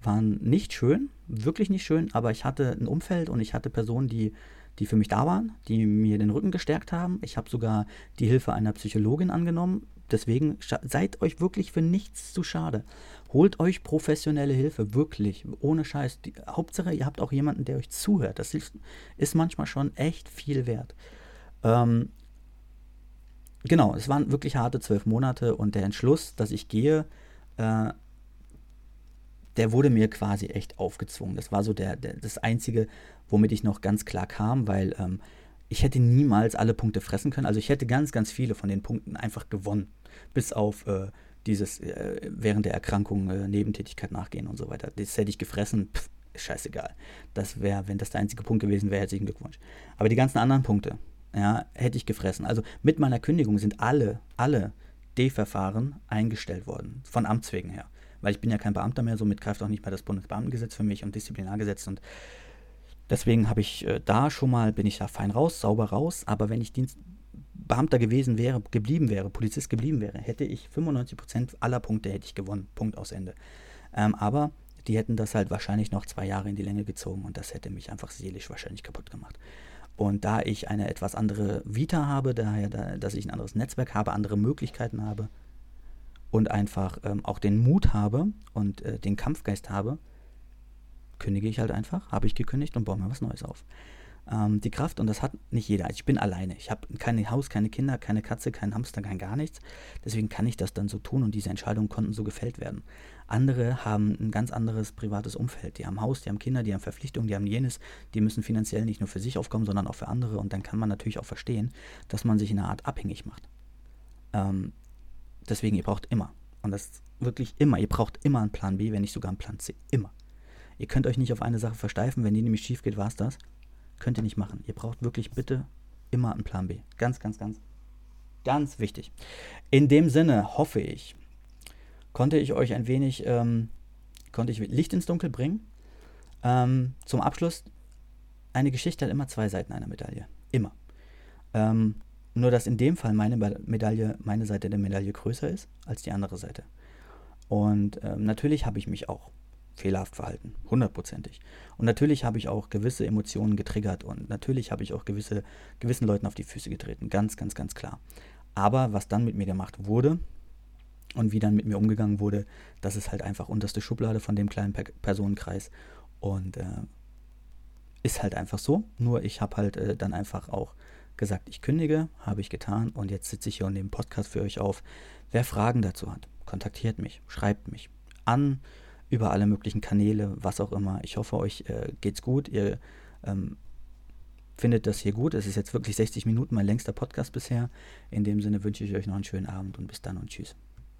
waren nicht schön, wirklich nicht schön, aber ich hatte ein Umfeld und ich hatte Personen, die, die für mich da waren, die mir den Rücken gestärkt haben. Ich habe sogar die Hilfe einer Psychologin angenommen, Deswegen seid euch wirklich für nichts zu schade. Holt euch professionelle Hilfe, wirklich, ohne Scheiß. Die, Hauptsache, ihr habt auch jemanden, der euch zuhört. Das ist, ist manchmal schon echt viel wert. Ähm, genau, es waren wirklich harte zwölf Monate und der Entschluss, dass ich gehe, äh, der wurde mir quasi echt aufgezwungen. Das war so der, der, das Einzige, womit ich noch ganz klar kam, weil ähm, ich hätte niemals alle Punkte fressen können. Also ich hätte ganz, ganz viele von den Punkten einfach gewonnen. Bis auf äh, dieses äh, während der Erkrankung äh, Nebentätigkeit nachgehen und so weiter. Das hätte ich gefressen, pff, scheißegal. Das wäre, wenn das der einzige Punkt gewesen wäre, herzlichen Glückwunsch. Aber die ganzen anderen Punkte, ja, hätte ich gefressen. Also mit meiner Kündigung sind alle, alle D-Verfahren eingestellt worden, von Amts wegen her. Weil ich bin ja kein Beamter mehr, somit greift auch nicht mehr das Bundesbeamtengesetz für mich und Disziplinargesetz und deswegen habe ich äh, da schon mal, bin ich da fein raus, sauber raus, aber wenn ich Dienst, Beamter gewesen wäre, geblieben wäre, Polizist geblieben wäre, hätte ich 95% aller Punkte hätte ich gewonnen. Punkt aus Ende. Ähm, aber die hätten das halt wahrscheinlich noch zwei Jahre in die Länge gezogen und das hätte mich einfach seelisch wahrscheinlich kaputt gemacht. Und da ich eine etwas andere Vita habe, daher, da, dass ich ein anderes Netzwerk habe, andere Möglichkeiten habe und einfach ähm, auch den Mut habe und äh, den Kampfgeist habe, kündige ich halt einfach, habe ich gekündigt und baue mir was Neues auf ähm, die Kraft und das hat nicht jeder. Ich bin alleine. Ich habe kein Haus, keine Kinder, keine Katze, kein Hamster, kein gar nichts. Deswegen kann ich das dann so tun und diese Entscheidungen konnten so gefällt werden. Andere haben ein ganz anderes privates Umfeld. Die haben Haus, die haben Kinder, die haben Verpflichtungen, die haben jenes. Die müssen finanziell nicht nur für sich aufkommen, sondern auch für andere. Und dann kann man natürlich auch verstehen, dass man sich in einer Art abhängig macht. Ähm, deswegen, ihr braucht immer, und das wirklich immer, ihr braucht immer einen Plan B, wenn nicht sogar einen Plan C. Immer. Ihr könnt euch nicht auf eine Sache versteifen, wenn die nämlich schief geht, war es das. Könnt ihr nicht machen. Ihr braucht wirklich bitte immer einen Plan B. Ganz, ganz, ganz, ganz wichtig. In dem Sinne hoffe ich, konnte ich euch ein wenig, ähm, konnte ich Licht ins Dunkel bringen. Ähm, zum Abschluss, eine Geschichte hat immer zwei Seiten einer Medaille. Immer. Ähm, nur dass in dem Fall meine Medaille, meine Seite der Medaille größer ist als die andere Seite. Und ähm, natürlich habe ich mich auch fehlerhaft verhalten, hundertprozentig. Und natürlich habe ich auch gewisse Emotionen getriggert und natürlich habe ich auch gewisse, gewissen Leuten auf die Füße getreten, ganz, ganz, ganz klar. Aber was dann mit mir gemacht wurde und wie dann mit mir umgegangen wurde, das ist halt einfach unterste Schublade von dem kleinen per Personenkreis und äh, ist halt einfach so. Nur ich habe halt äh, dann einfach auch gesagt, ich kündige, habe ich getan und jetzt sitze ich hier und nehme Podcast für euch auf. Wer Fragen dazu hat, kontaktiert mich, schreibt mich an über alle möglichen Kanäle, was auch immer. Ich hoffe, euch äh, geht's gut. Ihr ähm, findet das hier gut. Es ist jetzt wirklich 60 Minuten, mein längster Podcast bisher. In dem Sinne wünsche ich euch noch einen schönen Abend und bis dann und tschüss.